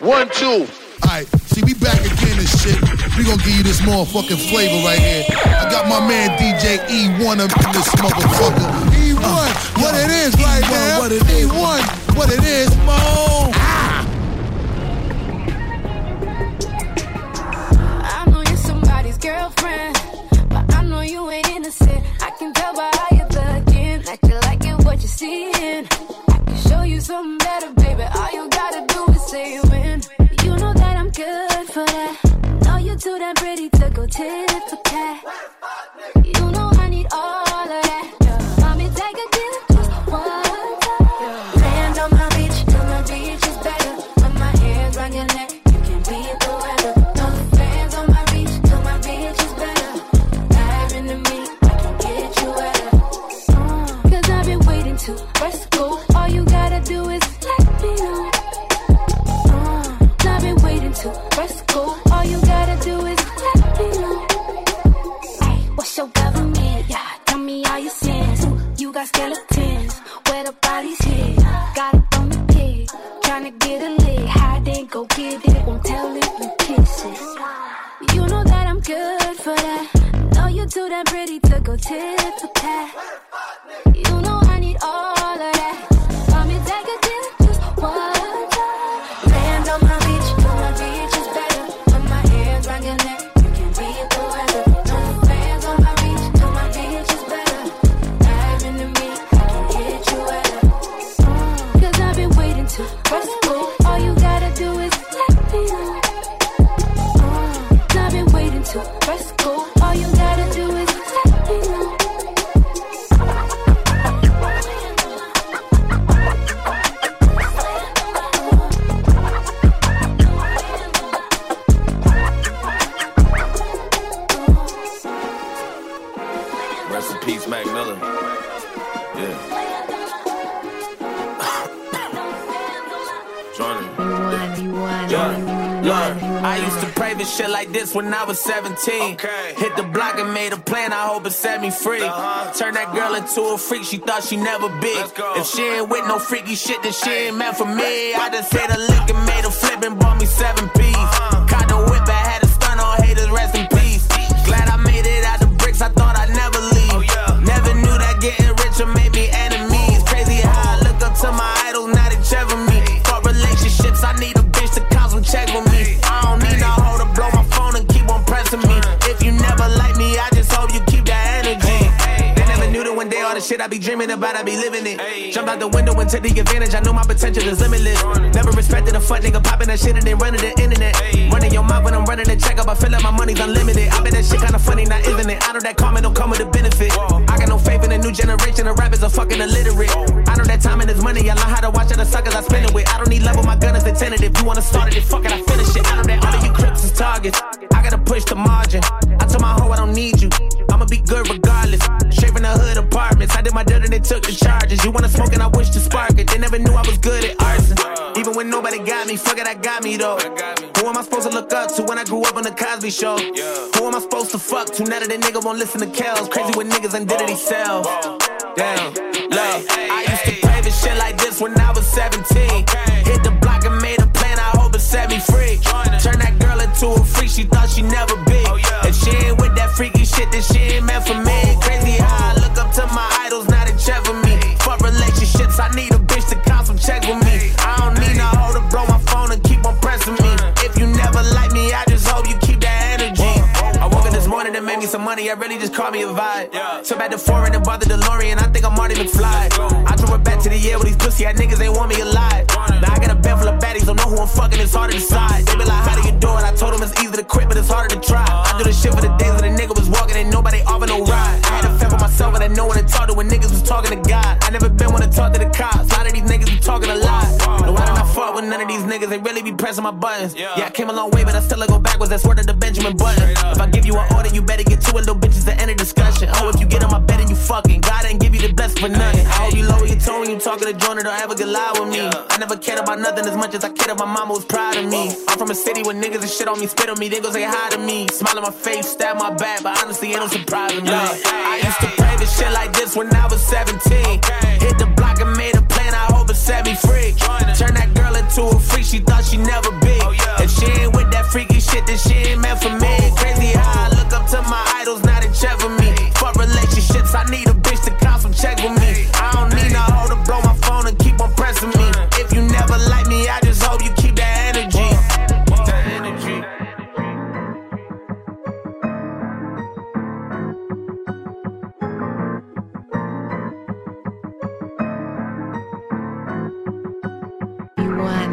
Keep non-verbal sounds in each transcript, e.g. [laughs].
One, two. Alright, see, we back again and shit. We gonna give you this motherfucking flavor right here. I got my man DJ Ewone up in this motherfucker. Ewone, uh, what it is right Ewone, now. What it is. Ewone, what it is, Mo. This when I was 17. Hit the block and made a plan, I hope it set me free. Turn that girl into a freak, she thought she never big. If she ain't with no freaky shit, then she ain't meant for me. I just hit a lick and made a flip and bought me seven P's. Caught dreaming about, I be living it. Jump out the window and take the advantage, I know my potential is limitless. Never respected a fuck nigga popping that shit and then running the internet. Running your mouth when I'm running the check up, I feel like my money's unlimited. I bet that shit kinda funny, now isn't it? I know that karma don't come with a benefit. I got no faith in the new generation of rappers are fucking illiterate. I know that time and is money, I learn how to watch other suckers I spend it with. I don't need love with my gun is a tentative. You wanna start it, then fuck it, I finish it. I know that all of you crips is targets. I gotta push the margin. I told my hoe I don't need I did my dirt and they took the charges. You wanna smoke and I wish to spark it. They never knew I was good at arson. Even when nobody got me, fuck it, I got me though. Who am I supposed to look up to when I grew up on the Cosby Show? Who am I supposed to fuck to now that a nigga won't listen to Kells? Crazy when niggas undid it himself. Damn, love. I used to just called me a vibe. So back to foreign and the DeLorean, I think I'm Marty McFly. I drove it back to the air with these pussy ass niggas, they want me alive. Now I got a bed full of baddies, don't know who I'm fucking, it's hard to decide. They be like, how do you do it? I told them it's easy to quit, but it's harder to try. I do this shit for the days when the nigga was walking and nobody offer no ride. I had a fend for myself and I know when to talk to when niggas was talking to God. I never been one to talk to the cops, a lot of these niggas be talking a lot. No, I don't fuck with none of these niggas, they really be pressing my buttons. Yeah, I came a long way, but I still go backwards, that's word of the Benjamin Button. If I give you an order, you better get to it, little bitches, the end for nothing. I hope you lower your tone you talking to Jonah, don't ever get loud with me. I never cared about nothing as much as I cared about mama was proud of me. I'm from a city where niggas and shit on me, spit on me, they gon' say hi to me. Smile on my face, stab my back, but honestly, it don't surprise me. I used to pray this shit like this when I was 17. Hit the block and made a plan, I hope it set me free. Turn that girl into a freak, she thought she never be. If she ain't with that freaky shit, then she ain't meant for me. Crazy high.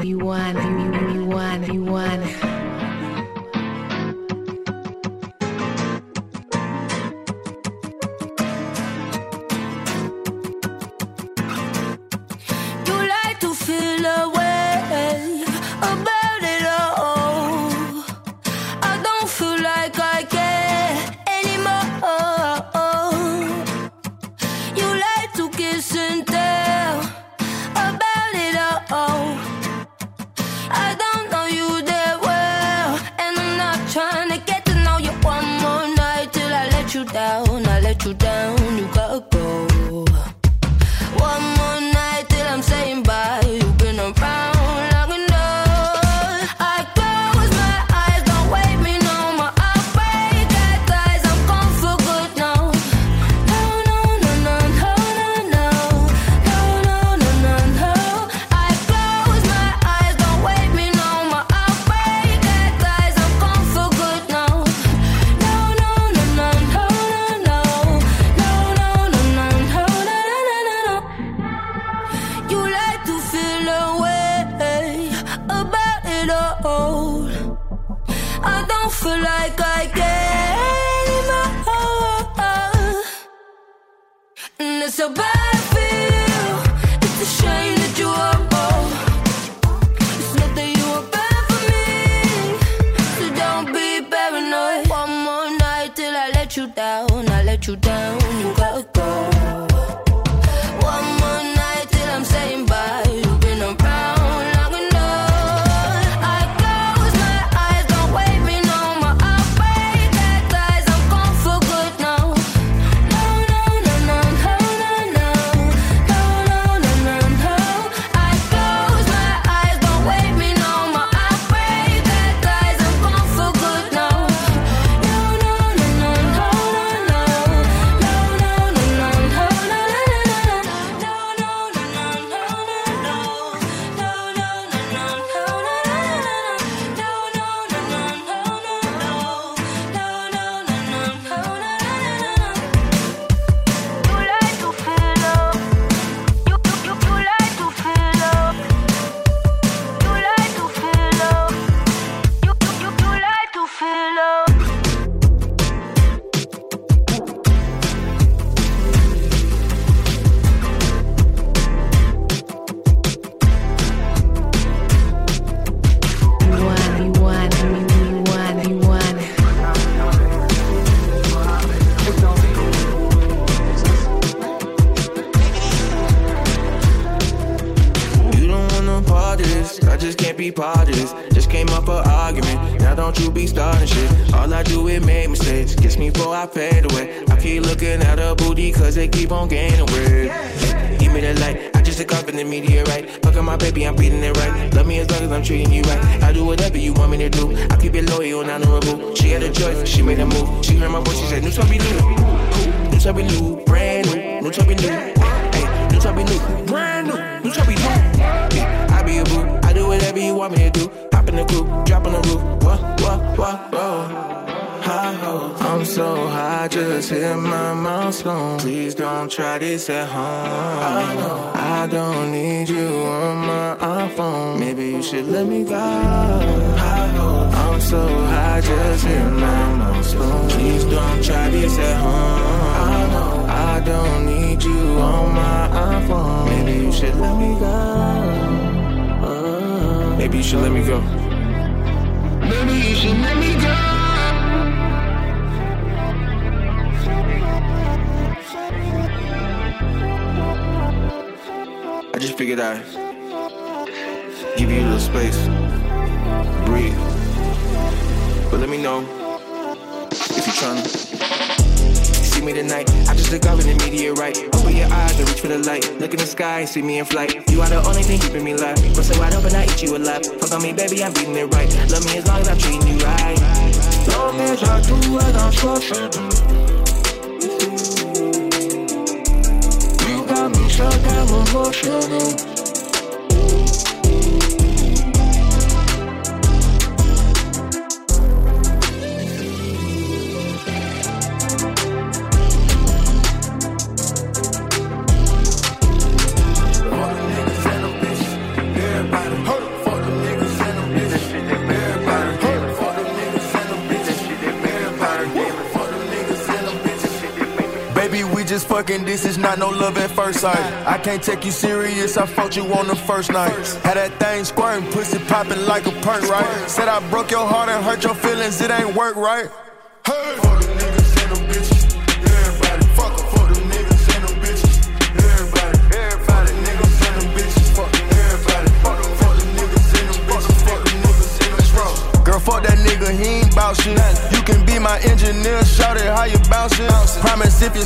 You one, you one, you one.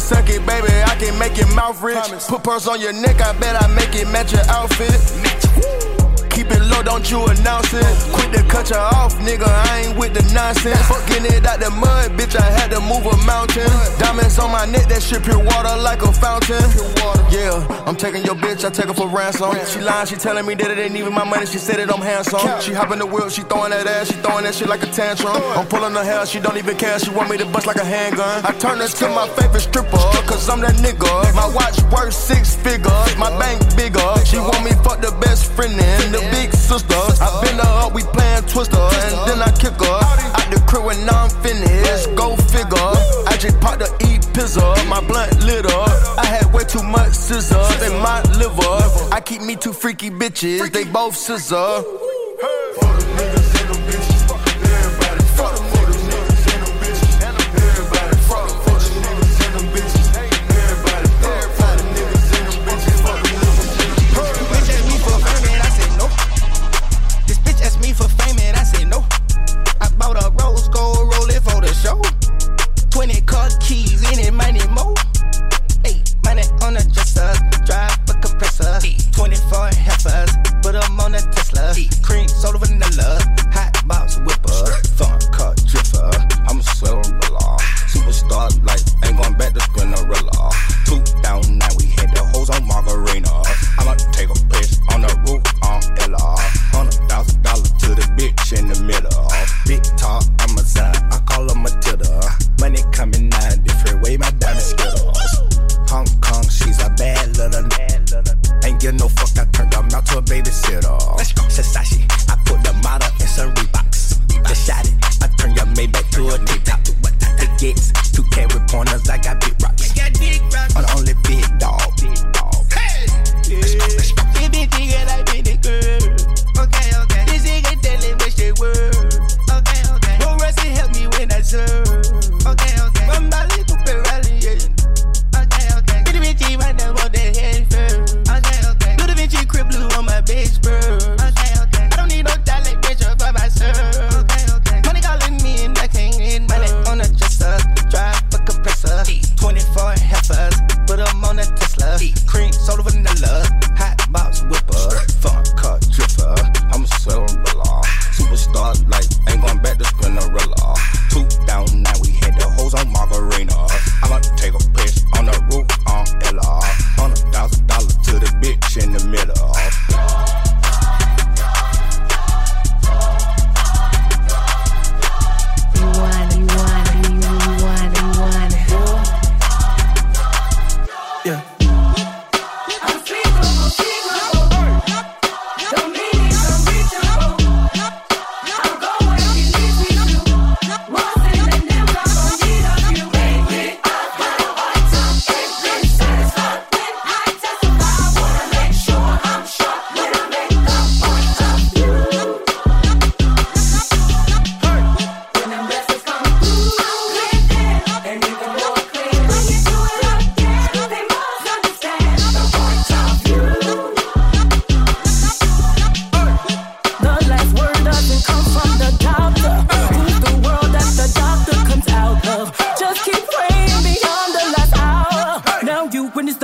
Suck it, baby, I can make your mouth rich. Put purse on your neck, I bet I make it match your outfit. Keep it low, don't you announce it. Quit to cut you off, nigga. I ain't with the nonsense. Fucking it out the mud, bitch. I had to move a mountain. Diamonds on my neck, that shit pure water like a fountain. Yeah, I'm taking your bitch, I take her for ransom. She lying, she telling me that it ain't even my money. She said it, I'm handsome. She hopping the wheel, she throwing that ass, she throwing that shit like a tantrum. I'm pulling her hair, she don't even care. She want me to bust like a handgun. I turn this to my favorite stripper, cause I'm that nigga. My watch worth six figures, my bank bigger. She want me fuck the best friend in the big sister. I bend her up, we playing Twister, and then I kick her out the crib when I'm finished. Go figure. I just popped the E pizza, my blunt lit up. I had way too much scissors in my liver. I keep me two freaky bitches, they both scissor.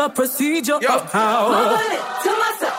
procedure Yo. of how. Mumbling to myself.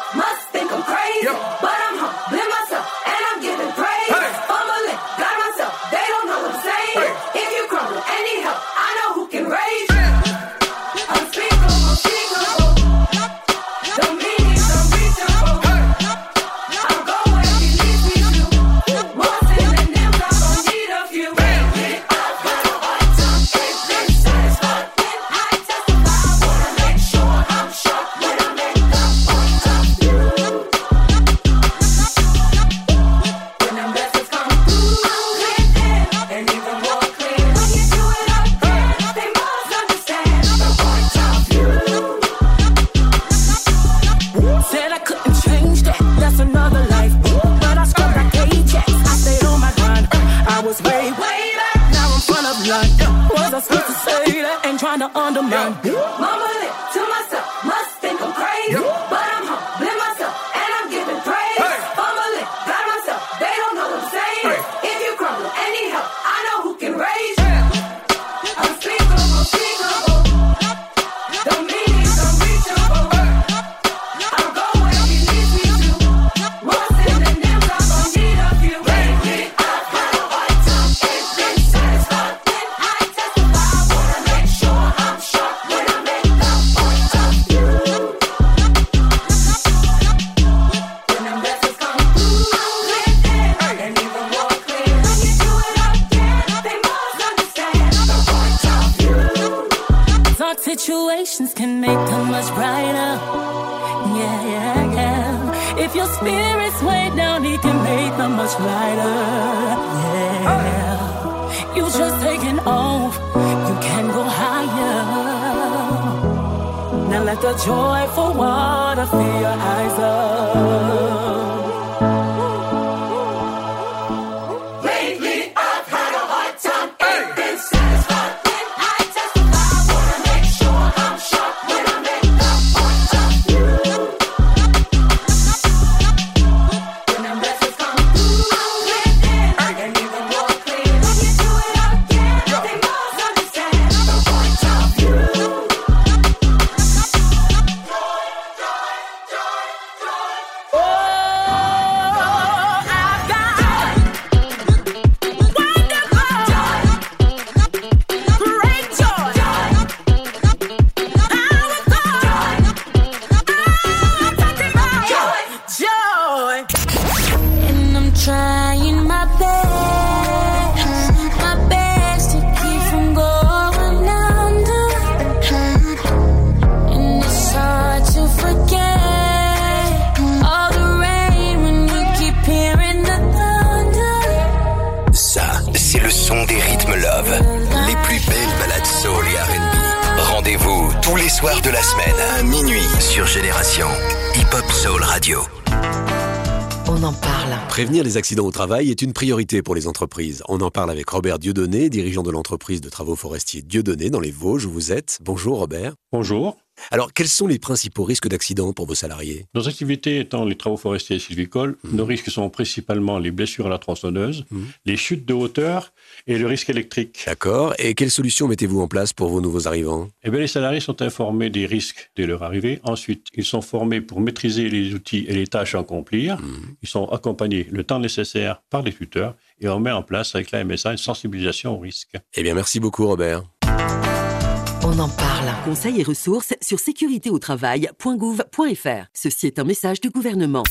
Les accidents au travail est une priorité pour les entreprises. On en parle avec Robert Dieudonné, dirigeant de l'entreprise de travaux forestiers Dieudonné dans les Vosges où vous êtes. Bonjour Robert. Bonjour. Alors, quels sont les principaux risques d'accident pour vos salariés? Nos activités étant les travaux forestiers et sylvicoles, nos risques sont principalement les blessures à la tronçonneuse, les chutes de hauteur et le risque électrique. D'accord. Et quelles solutions mettez-vous en place pour vos nouveaux arrivants? Eh bien, les salariés sont informés des risques dès leur arrivée. Ensuite, ils sont formés pour maîtriser les outils et les tâches à accomplir. Ils sont accompagnés le temps nécessaire par les tuteurs et on met en place avec la MSA une sensibilisation au risque. Eh bien, merci beaucoup Robert. On en parle. Conseils et ressources sur sécuritéautravail.gouv.fr. Ceci est un message du gouvernement.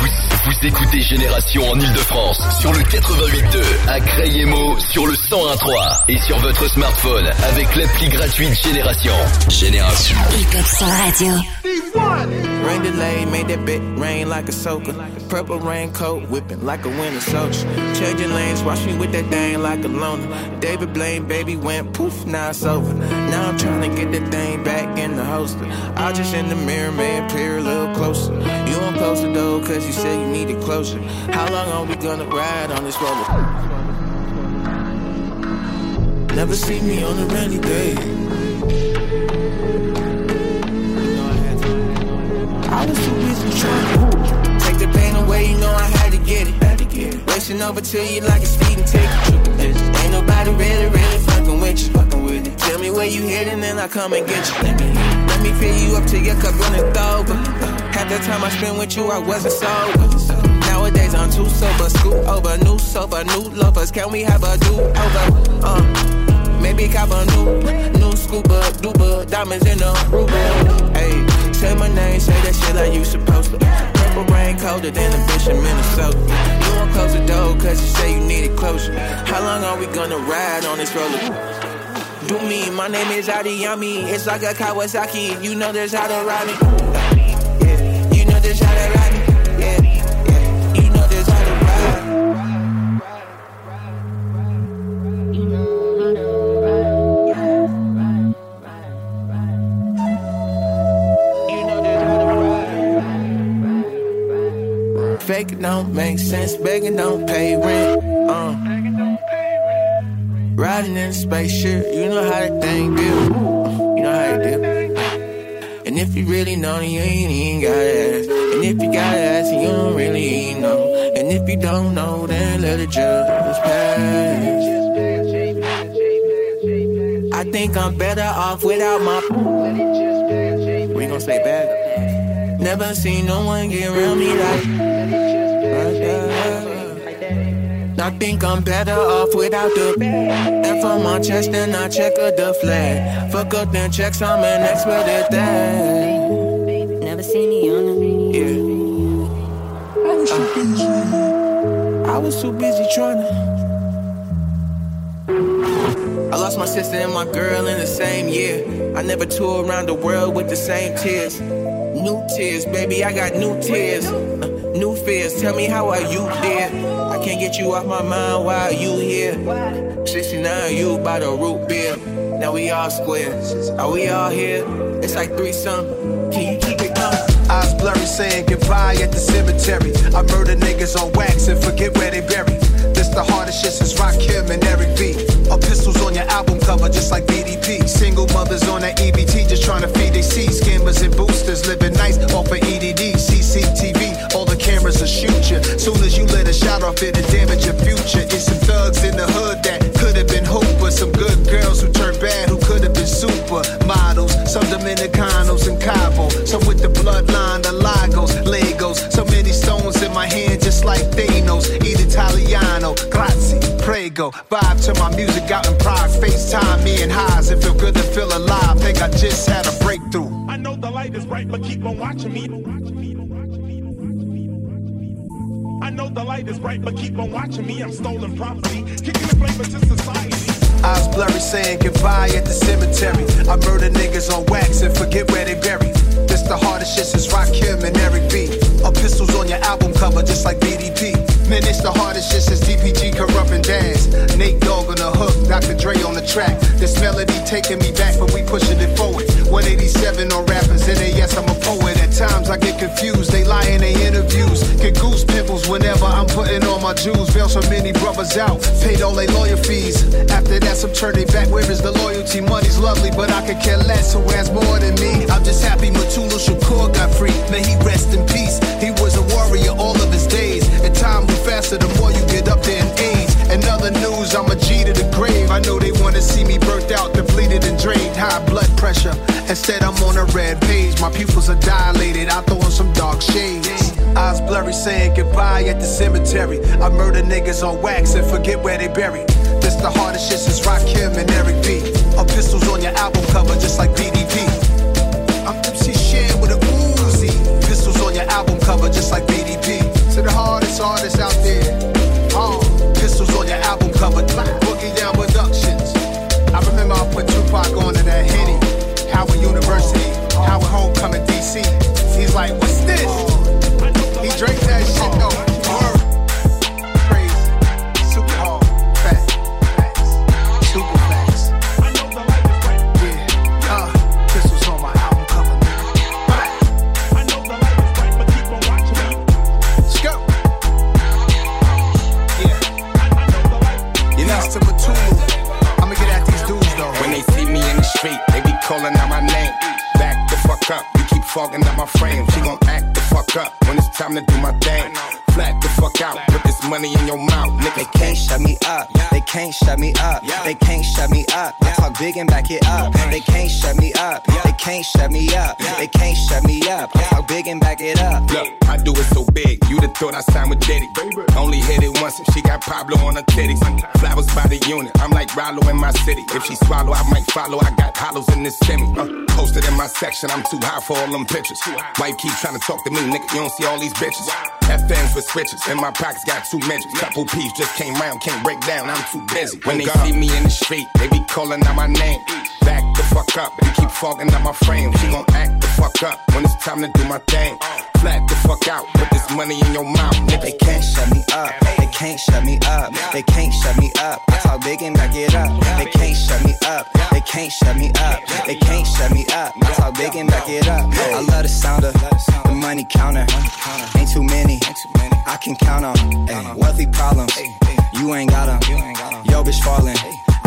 Vous, vous écoutez Génération en Ile-de-France sur le 88.2, à Crayemo sur le 101.3 et sur votre smartphone avec l'appli gratuite Génération. Génération. Hip Hop Soul Radio. Rain delay made that bit rain like a soaker. Purple raincoat whipping like a winter soldier. Changing lanes, watch me with that thing like a loner. David Blaine, baby went poof, now it's over. Now I'm trying to get that thing back in the holster. I just in the mirror, man, peer a little closer. You won't close the door cause you said you needed closure. How long are we gonna ride on this roller? Never see me on a rainy day. I was too busy trying to take the pain away. You know I had to get it. Had to get it. Racing over to you like a speeding ticket. Ain't nobody really, really fucking with you. Fucking with it. Tell me where you heading, and I come and get you. Let me, let me fill you up till your cup running over. Half the time I spent with you, I wasn't sober. Nowadays I'm too sober. Scoot over, new sober, new lovers. Can we have a do over? Uh, maybe cop a new, new scuba, duba, diamonds in the Ruben. Say my name, say that shit like you supposed to. Purple rain colder than a bitch in Minnesota. You won't close the door cause you say you need it closer. How long are we gonna ride on this roller? Do me, my name is Adiyami. It's like a Kawasaki. You know this how to ride me. Yeah, you know this how to ride me. Yeah, Fake it don't make sense, begging don't pay rent. Uh. Riding in a spaceship, you know how that thing do. You know how it do. And if you really know, you ain't even gotta ask. And if you gotta ask, you don't really know. And if you don't know, then let it just pass. I think I'm better off without my. We gon' say bad. Never seen no one get around me like. like that. I think I'm better off without the F on my chest and I check of the flag. Fuck up them checks, I'm an expert at that. Never seen me on the Yeah. I was too uh, busy. I was too busy trying to. I lost my sister and my girl in the same year. I never toured around the world with the same tears. New tears, baby, I got new tears. Uh, new fears, tell me how are you there? I can't get you off my mind, why are you here? 69, you by the root beer. Now we all square. Are we all here? It's like three something. Can you keep it coming? Eyes blurry saying goodbye at the cemetery. I murder niggas on wax and forget where they buried. The hardest shit since Rock, Rakim and Eric B. Pistols on your album cover just like BDP. Single mothers on that EBT just trying to feed they seed. Scammers and boosters living nice off of EDD. CCTV, all the cameras will shoot you. Soon as you let a shot off it, it damage prego. Vibe to my music out in Prague. FaceTime me and highs. It feel good to feel alive. Think I just had a breakthrough. I know the light is bright, but keep on watching me. I know the light is bright, but keep on watching me. I'm stolen property, kicking the flavor to society. Eyes blurry saying goodbye at the cemetery. I murder niggas on wax and forget where they buried. This the hardest shit since Rakim and Eric B. A pistols on your album cover just like BDP. Man, it's the hardest shit since DPG Kurupt and dance. Nate Dogg on the hook, Dr. Dre on the track. This melody taking me back, but we pushing it forward. 187 on rappers, and yes, I'm a poet. Times I get confused, they lie in their interviews. Get goose pimples whenever I'm putting on my jewels. Bail so many brothers out, paid all their lawyer fees. After that, some turn they back. Where is the loyalty? Money's lovely, but I could care less. Who has more than me? I'm just happy Mutulu Shakur got free. May he rest in peace. He was a warrior all of his days. And time moves faster the more you get up there in age. And other news, I'm a G to the grave. I know they wanna see me burnt out, depleted and drained. High blood pressure. Instead, I'm on a red page. My pupils are dilated. I throw on some dark shades. Eyes blurry, saying goodbye at the cemetery. I murder niggas on wax and forget where they buried. This the hardest shit since Rakim and Eric B. Pistols on your album cover, just like BDP. I'm MC Shan with a Uzi. Pistols on your album cover, just like BDP. To the hardest artists out there. Uh, pistols on your album cover, Boogie Down Productions. I remember I put Tupac on to that Henny. Howard University, Howard Homecoming, DC. He's like, what's this? He drank that shit though. Calling out my name. Back the fuck up, you keep fogging up my frame. She gon' act the fuck up when it's time to do my thing. Flat the fuck out, put this money in your mouth, nigga. They can't shut me up. They can't shut me up. They can't shut me up. I talk big and back it up. They can't shut me up. They can't shut me up. They can't shut me up. I talk big and back it up. Look, I do it so big, you'd have thought I signed with Diddy. Only hit it once and she got Pablo on her titties. Flowers by the unit, I'm like Rollo in my city. If she swallow, I might follow. I got hollows in this semi. Uh, posted in my section, I'm too high for all them pictures. Why you keep trying to talk to me, nigga? You don't see all these bitches. FNs with switches, in my pockets got two midgets. Couple peeps just came round, can't break down, I'm too busy. When they see me in the street, they be calling out my name. Back the fuck up, you keep fogging up my frame. She gon' act the fuck up when it's time to do my thing. Flat the fuck out, put this money in your mouth, nigga. They can't shut me up. They can't shut me up. They can't shut me up. I talk big and back it up. They can't shut me up. They can't shut me up. They can't shut me up. I talk big and back it up. I love the sound of the money counter. Ain't too many. I can count on. Wealthy problems. You ain't got 'em. Yo, bitch falling.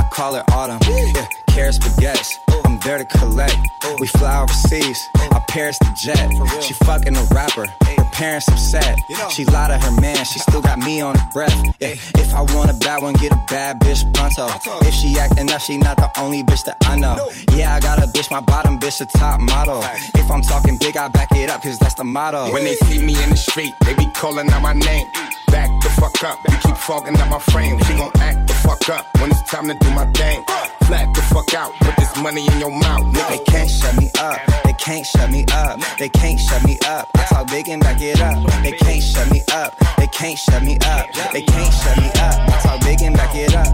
I call it autumn. Yeah, carrots, baguettes. I'm there to collect. We fly overseas. I Paris the jet. She fucking a rapper. Her parents upset. She lied to her man. She still got me on her breath. Yeah, if I want a bad one, get a bad bitch pronto. If she acting up, she not the only bitch that I know. Yeah, I got a bitch, my bottom bitch, a top model. If I'm talking big, I back it up, cause that's the motto. When they see me in the street, they be calling out my name. Back the fuck up, you keep fogging up my frame. She gon' act the fuck up when it's time to do my thing. Flat the fuck out, put this money in your mouth, nigga. They can't shut me up. They can't shut me up. They can't shut me up. I talk big and back it up. They can't shut me up. They can't shut me up. They can't shut me up. I talk big and back it up.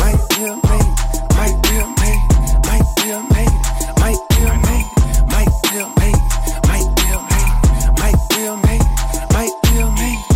Might be a mate, might be a mate, might be a mate, might be a mate, might be a mate, might be a mate, might be a mate, might be a mate,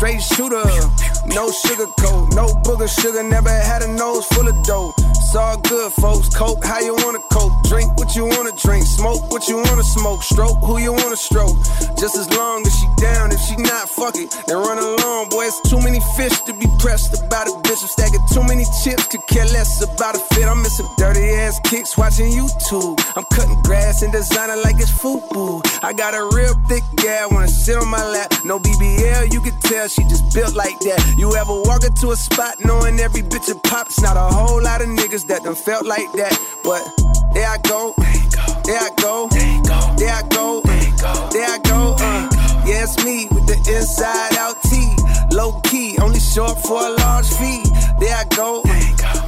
Straight shooter, no sugar coat, no booger sugar. Never had a nose full of dough. It's all good, folks. Coke, how you wanna cope? Drink what you wanna drink, smoke what you wanna smoke, stroke who you wanna stroke. Just as long as she down, if she not, fuck it. Then run along, boy. It's too many fish to be pressed about a bitch. I'm stacking too many chips, could care less about a fit. I'm missing dirty ass kicks watching YouTube. I'm cutting grass and designing like it's football. I got a real thick gal, wanna sit on my lap. No BBL, you can tell she just built like that. You ever walk into a spot knowing every bitch a pops? Not a whole lot of niggas that done felt like that. But there I go, there I go, there I go, there I go. Uh, yeah, it's me with the inside out T. Low key, only short for a large fee. There I go,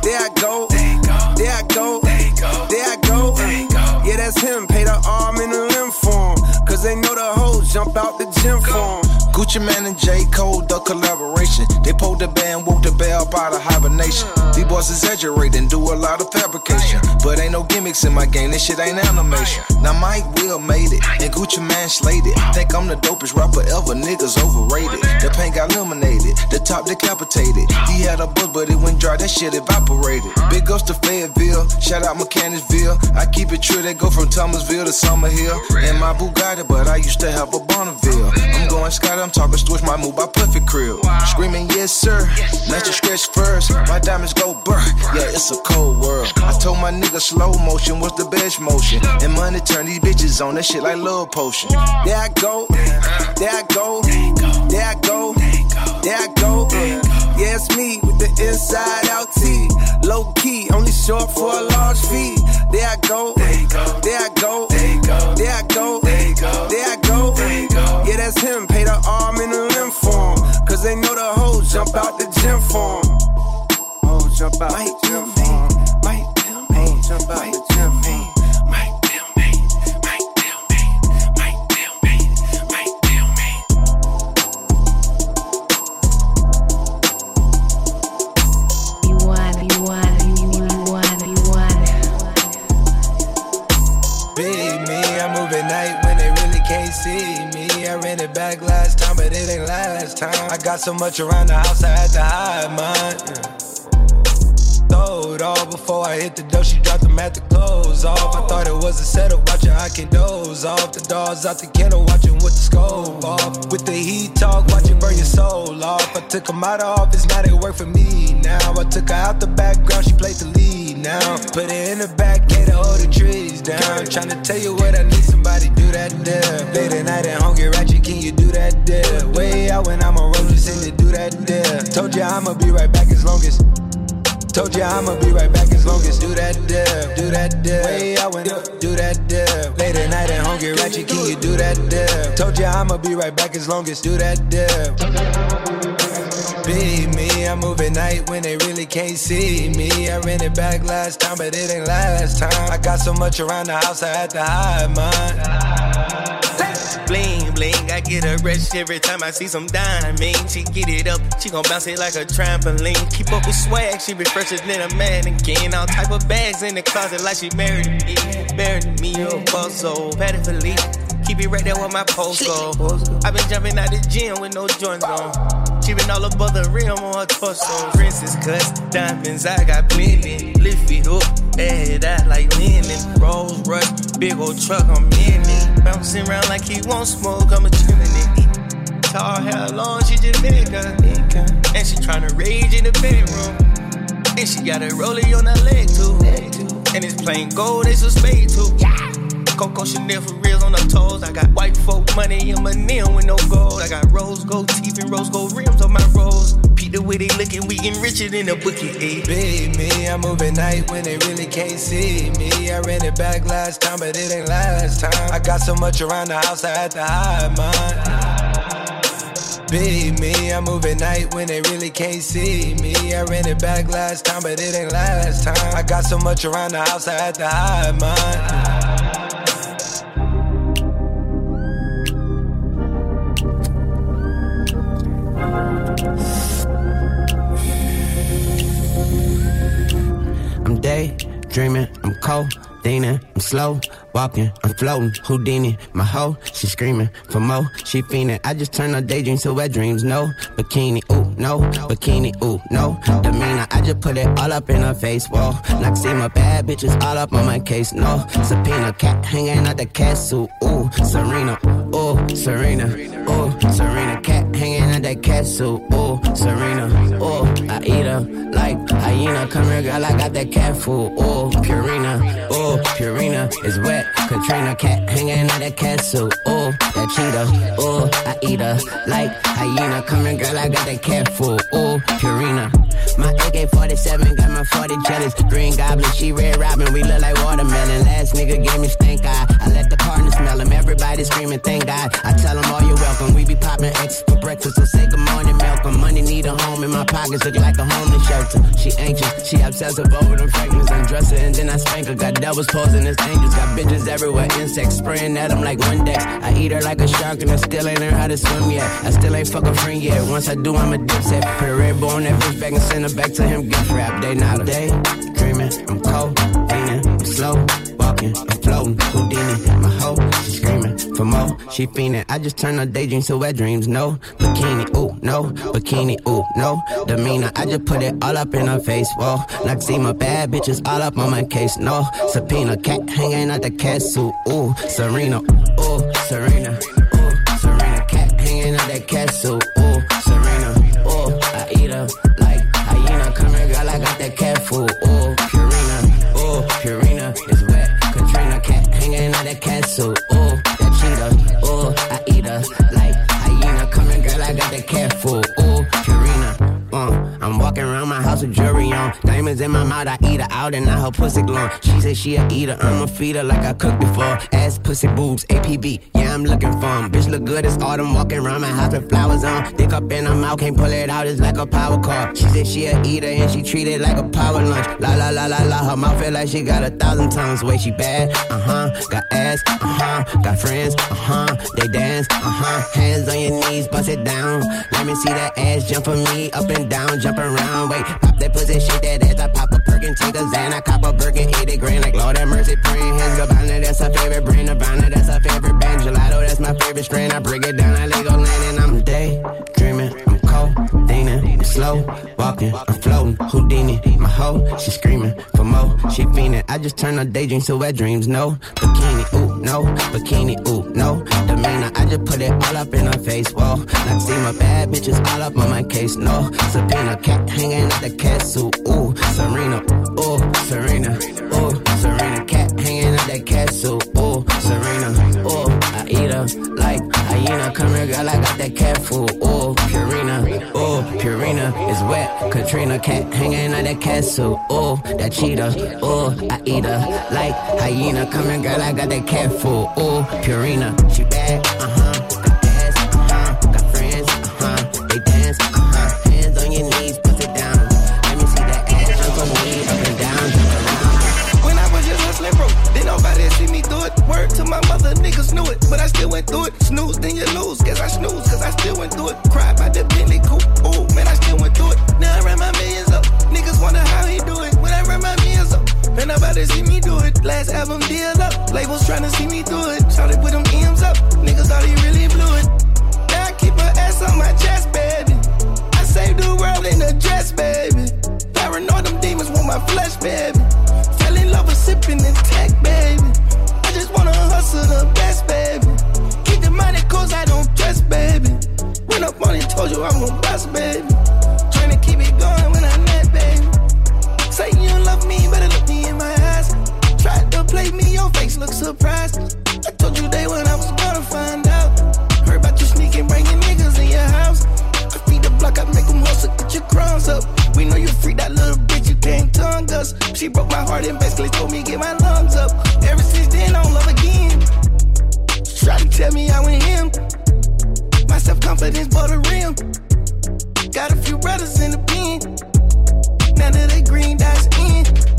there I go, there I go, there I go. Uh, yeah, that's him. Pay the arm and the limb for him. Cause they know the hoes jump out the gym for him. Gucci Mane and J. Cole, the collaboration. They pulled the band, woke the bell out of hibernation. These boys exaggerate and do a lot of fabrication. But ain't no gimmicks in my game, this shit ain't animation. Now Mike Will made it, and Gucci Mane slayed it. Think I'm the dopest rapper ever, niggas overrated. The paint got eliminated, the top decapitated. He had a buzz, but it went dry, that shit evaporated. Big ups to Fayetteville, shout out Mechanicsville. I keep it true, they go from Thomasville to Summerhill. And my Bugatti, but I used to have a Bonneville. I'm going Scott, I'm talking switch my move by perfect crib. Screaming, yes, sir. Let you stretch first. My diamonds go burr. Yeah, it's a cold world. I told my nigga slow motion was the best motion. And money turn these bitches on that shit like love potion. There I go, there I go, there I go, there I go. Uh, yeah, it's me with the inside out T. Low key, only short for a large fee. There I go, there I go, there I go, there I go, there I go. Yeah, that's him. Pay the arm and the limb for him. Cause they know the hoes jump out the gym for him. Oh, jump out the gym for him. Might oh, jump out the gym I at night when they really can't see me. I ran it back last time, but it ain't last time. I got so much around the house, I had to hide mine. Yeah. Throw it all before I hit the door. She dropped them at the clothes off. I thought it was a setup, watching I can doze off. The dogs out the kennel, watching with the scope off. With the heat talk, watching burn your soul off. I took them out of office, now they work for me now. I took her out the background, she played the lead now. Put her in the back, to hold the trees down. Tryna tell you what I need, somebody do that there. Late at night and hungry, ratchet, can you do that there? Way out when I'm a road, just in to do that there. Told you I'ma be right back as long as. Told you I'ma be right back as long as do that dip, do that dip. Way I went up, do that dip. Late at night and hungry, ratchet, can you do that dip? Told you I'ma be right back as long as do that dip. Be me, I move at night when they really can't see me. I ran it back last time, but it ain't last time. I got so much around the house, I had to hide mine. Bling, bling, I get a rush every time I see some diamond. She get it up, she gon' bounce it like a trampoline. Keep up with swag, she be fresher than a mannequin. All type of bags in the closet like she married me. Married me, a boss, so Patty. Keep it right there with my post go. I been jumping out the gym with no joints on. Been all above the rim on her torso. Princess cuts, diamonds, I got plenty. Lift it up, add that like linen. Rolls Royce, big old truck, I'm in it. Bouncing around like he won't smoke, I'm a chimney. Tall hair long, she just nigga. And she tryna rage in the bedroom. And she got a rollie on her leg too. And it's plain gold, it's a spade too. Coco Chanel for reals on her toes. I got white folk money in my nail with no gold. I got rose gold teeth and rose gold rims on my rose. Pete the way they looking, we getting richer than a bookie. Eh? Ayy. Big me, I move at night when they really can't see me. I ran it back last time, but it ain't last time. I got so much around the house, I had to hide mine. Big me, I move at night when they really can't see me. I ran it back last time, but it ain't last time. I got so much around the house, I had to hide mine. I'm daydreaming, I'm cold, leaning, I'm slow, walking, I'm floating, Houdini, my hoe, she screaming for more, she fiending. I just turn her daydreams to wet dreams, no bikini, ooh, no bikini, ooh, no demeanor. I just put it all up in her face, whoa. Like see my bad bitches all up on my case, no subpoena, cat hanging out the castle, ooh, Serena, ooh, Serena, ooh, Serena, cat hanging out that castle, Oh, Serena, Oh, I eat her like hyena. Come here, girl, I got that cat food, Oh, Purina, Oh, Purina is wet. Katrina cat hanging at that castle, Oh, that cheetah, Oh, I eat her like hyena. Come here, girl, I got that cat food, Oh, Purina. My AK-47 got my 40 jealous. Green Goblin, she Red Robin, we look like watermelon. Last nigga gave me stink eye. I let the partner smell him. Everybody screaming, thank God. I tell them all you're welcome. We be popping X for breakfast, so say good morning, Malcolm. Money need a home, and my pockets look like a homeless shelter. She anxious, she obsessive over them fragments. Undress her, and then I spank her. Got devils posing as angels. Got bitches everywhere, insects spraying at them like Windex. I eat her like a shark, and I still ain't learned how to swim yet. I still ain't fuck a friend yet. Once I do, I'm a dipset. Put a red bull on that bitch back and send her back to him. Gift wrap, they not a day. Dreaming, I'm cold, leaning, I'm slow, walking, floating. Houdini, my hoe, she screaming for more. She fiending. I just turn her daydreams to wet dreams. No bikini, ooh, no bikini, ooh, no demeanor. I just put it all up in her face. Whoa, like see my bad bitches all up on my case. No subpoena, cat hanging out the castle. Ooh, Serena, ooh, Serena, ooh, Serena, cat hanging out that castle. Ooh, In my mouth, I eat her out and now her pussy glowing. She said she a eater, I'ma feed her like I cooked before. Ass, pussy, boobs, APB, yeah, I'm looking for. Bitch look good, it's autumn. Walking around my house with flowers on. Dick up in her mouth, can't pull it out, it's like a power car. She said she a eater and she treat it like a power lunch. La la la la la, her mouth feel like she got a thousand tongues. Way she bad, uh huh. Got ass, uh huh. Got friends, uh huh. They dance, uh huh. Hands on your knees, bust it down. Let me see that ass jump for me, up and down, jump around. Wait, pop that pussy, shake that ass. I pop a perkin, take a Xan, I cop a Birkin, 80 grand. Like Lord have mercy, praying hands, Gabbana, that's her favorite brand. Nirvana, that's her favorite band. Gelato, that's my favorite strain. I break it down, I Lego land, and I'm slow, walking, I'm floating. Houdini, my hoe, she screaming for more. She fiending. I just turn her daydreams to wet dreams. No bikini, ooh, no bikini, ooh, no demeanor. I just put it all up in her face. Whoa, like see my bad bitches all up on my case. No subpoena, cat hanging at the castle. Ooh, Serena, ooh, Serena, ooh, Serena, cat hanging at the castle. Ooh, Serena, ooh, I eat her like hyena. Come here, girl, I got that cat food. Ooh, is wet. Katrina, cat hanging at that castle. Ooh, that cheetah, ooh, I eat her like hyena. Come here, girl, I got that cat food. Ooh, Purina, she bad, uh huh. Got ass, uh huh. Got friends, uh huh. They dance, uh huh. Hands on your knees, put it down. Let me see that ass jump for me, up and down. When I was just hustling broke, didn't nobody see me do it. Word to my mother, niggas knew it, but I still went through it. Snooze, then you lose. Guess I snooze, cause I still went through it. Cried by the Bentley coupe. Ooh, about to see me do it. Last album deal up. Labels trying to see me do it. Started with them ems up. Niggas thought he really blew it. Now I keep her ass on my chest, baby. I saved the world in a dress, baby. Paranoid, them demons want my flesh, baby. Fell in love with sipping and tech, baby. I just wanna hustle the best, baby. Keep the money cause I don't dress, baby. Went up money, told you I'm the best, baby. Play me, your face look surprised. I told you day when I was gonna find out. Heard about you sneaking, bringing niggas in your house. I feed the block, I make them hustle, get your crumbs up. We know you freak that little bitch, you can't tongue us. She broke my heart and basically told me get my lungs up. Ever since then, I don't love again. Try to tell me I went him. My self confidence bought a rim. Got a few brothers in the pen. Now that they green dots in.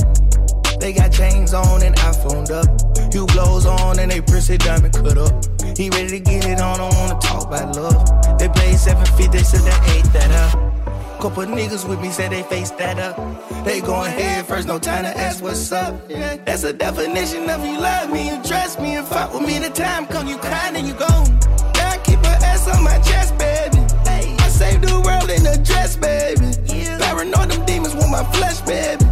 They got chains on and iPhoned up. You blows on and they prissy diamond cut up. He ready to get it on, don't wanna talk about love. They paid seven feet, they said they ate that up. Couple niggas with me said they face that up. They going head first, no time to ask what's up. That's a definition of you love me, you trust me, and fuck with me. The time come, you crying and you gone. Now I keep her ass on my chest, baby. I saved the world in a dress, baby. Paranoid, them demons want my flesh, baby.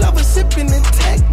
Love sipping the tech,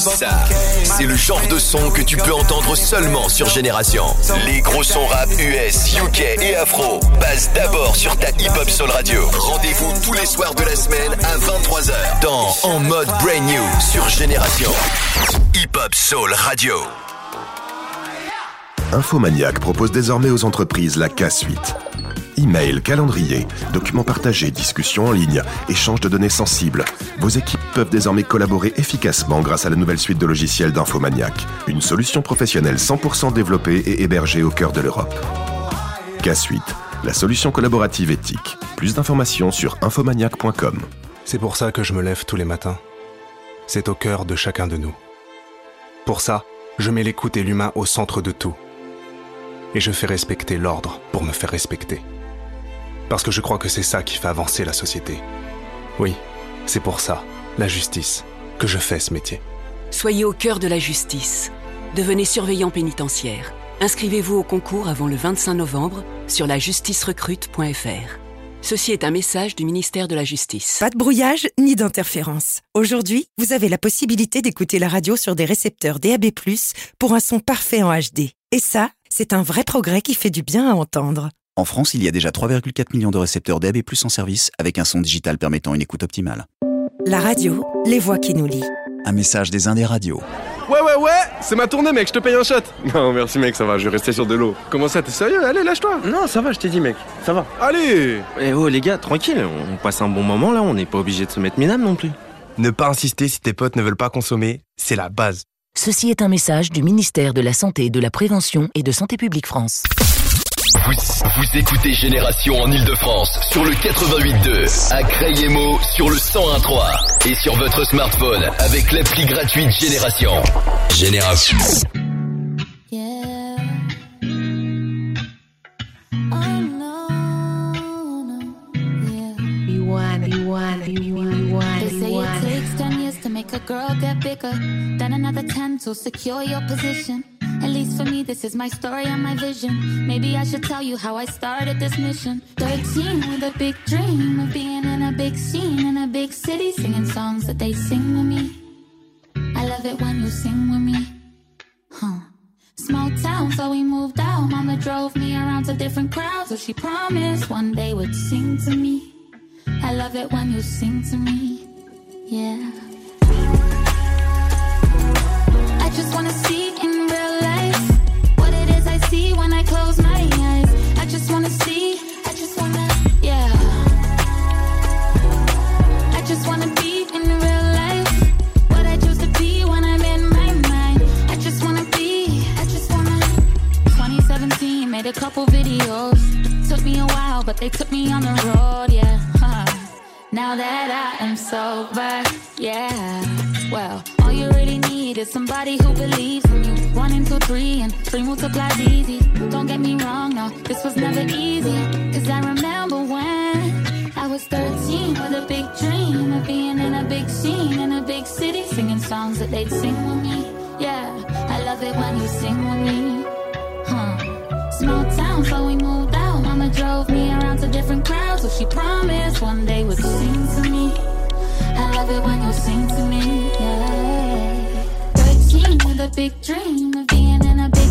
Ça, c'est le genre de son que tu peux entendre seulement sur Génération. Les gros sons rap US, UK et afro passent d'abord sur ta hip-hop soul radio. Rendez-vous tous les soirs de la semaine à 23h dans En mode Brand New sur Génération. Hip-hop soul radio. Infomaniac propose désormais aux entreprises la K-Suite. Email, calendrier, documents partagés, discussions en ligne, échange de données sensibles. Vos équipes peuvent désormais collaborer efficacement grâce à la nouvelle suite de logiciels d'Infomaniac. Une solution professionnelle 100% développée et hébergée au cœur de l'Europe. K-Suite, la solution collaborative éthique. Plus d'informations sur infomaniac.com. C'est pour ça que je me lève tous les matins. C'est au cœur de chacun de nous. Pour ça, je mets l'écoute et l'humain au centre de tout. Et je fais respecter l'ordre pour me faire respecter. Parce que je crois que c'est ça qui fait avancer la société. Oui, c'est pour ça, la justice, que je fais ce métier. Soyez au cœur de la justice. Devenez surveillant pénitentiaire. Inscrivez-vous au concours avant le 25 novembre sur lajusticerecrute.fr. Ceci est un message du ministère de la Justice. Pas de brouillage ni d'interférence. Aujourd'hui, vous avez la possibilité d'écouter la radio sur des récepteurs DAB+, pour un son parfait en HD. Et ça, c'est un vrai progrès qui fait du bien à entendre. En France, il y a déjà 3,4 millions de récepteurs DAB+ en service avec un son digital permettant une écoute optimale. La radio, les voix qui nous lient. Un message des Indes radios. Ouais, ouais, ouais, c'est ma tournée, mec, je te paye un shot. [laughs] Non, merci, mec, ça va, je vais rester sur de l'eau. Comment ça, t'es sérieux? Allez, lâche-toi. Non, ça va, je t'ai dit, mec, ça va. Allez Eh oh, les gars, tranquille, on passe un bon moment là, on n'est pas obligé de se mettre minable non plus. Ne pas insister si tes potes ne veulent pas consommer, c'est la base. Ceci est un message du ministère de la Santé, de la Prévention et de Santé publique France. Vous, vous écoutez Génération en Ile-de-France sur le 88.2, à Crayemo sur le 101.3 et sur votre smartphone avec l'appli gratuite Génération. Génération. They say it takes 10 years to make a girl get bigger. Then another 10 to secure your position. At least for me, this is my story and my vision. Maybe I should tell you how I started this mission. 13 with a big dream of being in a big scene in a big city, singing songs that they sing with me. I love it when you sing with me. Huh. Small town, so we moved out. Mama drove me around to different crowds, so she promised one day would sing to me. I love it when you sing to me. Yeah. I just wanna see in real life what it is I see when I close my eyes. I just wanna see, I just wanna, yeah. I just wanna be in real life what I choose to be when I'm in my mind. I just wanna be, I just wanna. 2017 made a couple videos. Took me a while, but they took me on the road, yeah. Now that I am sober, yeah needed somebody who believes in you. One into three and three multiplies easy. Don't get me wrong, no, this was never easy. Cause I remember when I was 13 with a big dream of being in a big scene in a big city, singing songs that they'd sing with me. Yeah, I love it when you sing with me. Huh. Small town, so we moved out. Mama drove me around to different crowds, so she promised one day would sing to me. I love it when you sing to me, yeah. 13 with a big dream of being in a big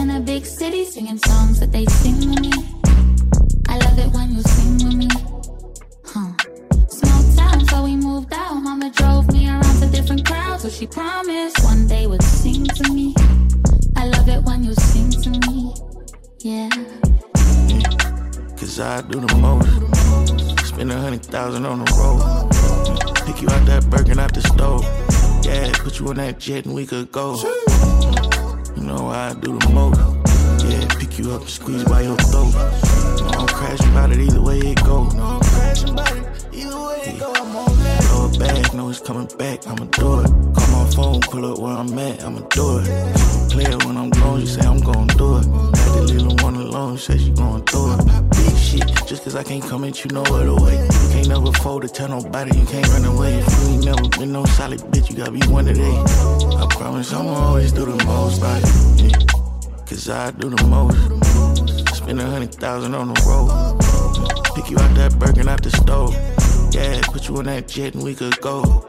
in a big city, singing songs that they sing with me. I love it when you sing with me, huh? Small town, so we moved out. Mama drove me around to different crowds, she promised one day would sing to me. I love it when you sing to me, yeah. Cause I do the most. Spend a hundred thousand on the road. Pick you out that Birkin out the stove. Yeah, put you on that jet and we could go. You know I do the most. Yeah, pick you up and squeeze by your throat. I'm crashing about it either way it go. No, I'm crashing about it either way it go. Back, know it's coming back. I'ma do it. Call my phone, pull up where I'm at. I'ma do it. It when I'm gone, you say I'm gonna do it. Had the little one alone, say she going through it. Big shit, just cause I can't come at you no other way. You can't never fold to tell nobody, you can't run away. If you ain't never been no solid bitch, you gotta be one today. I promise I'ma always do the most, like. Cause I do the most. Spend a hundred thousand on the road. Pick you out that Birkin out the stove. Yeah, put you on that jet and we could go.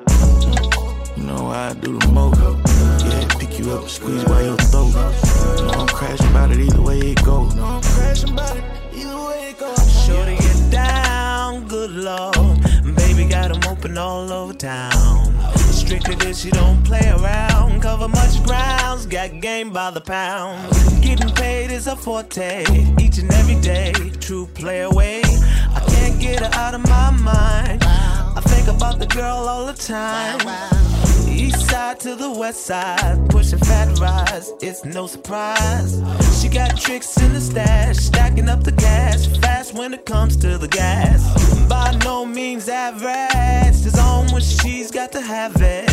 You know I do the most. Yeah, pick you up and squeeze by your throat. You know I'm crashing about it either way it go. No, I'm crashing about it either way it go. To get down, good lord. Baby got 'em open all over town. Strictly this, you don't play around. Cover much grounds, got game by the pound. Getting paid is a forte, each and every day. True play away. I can't get her out of my mind. I think about the girl all the time. East side to the west side, pushing fat rides, it's no surprise. She got tricks in the stash, stacking up the cash, fast when it comes to the gas. By no means average, there's on when she's got to have it.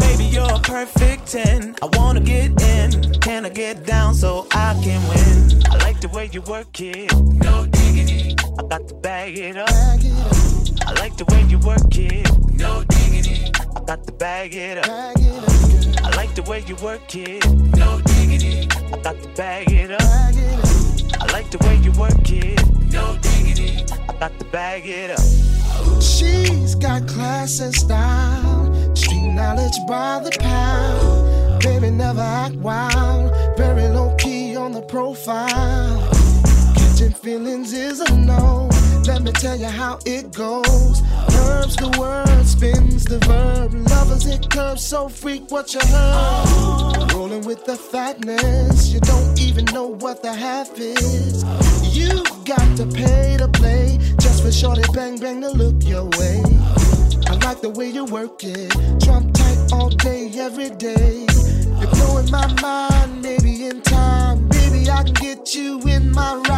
Baby, you're a perfect 10. I wanna get in, can I get down so I can win? I like the way you work it, no diggity. I got to bag it up. I like the way you work it, no diggity. I got to bag it up. I like the way you work it, no diggity. I got to bag it up. I like the way you work it, no diggity. I got to bag it up. She's got class and style, street knowledge by the pound. Baby never act wild, very low key on the profile. Catching feelings is a no. Let me tell you how it goes. Verbs the word, spins the verb. Lovers it curves, so freak what you heard. Rolling with the fatness, you don't even know what the half is. You got to pay to play just for shorty bang bang to look your way. I like the way you work it, trump tight all day, every day. You're blowing my mind, maybe in time, baby I can get you in my ride.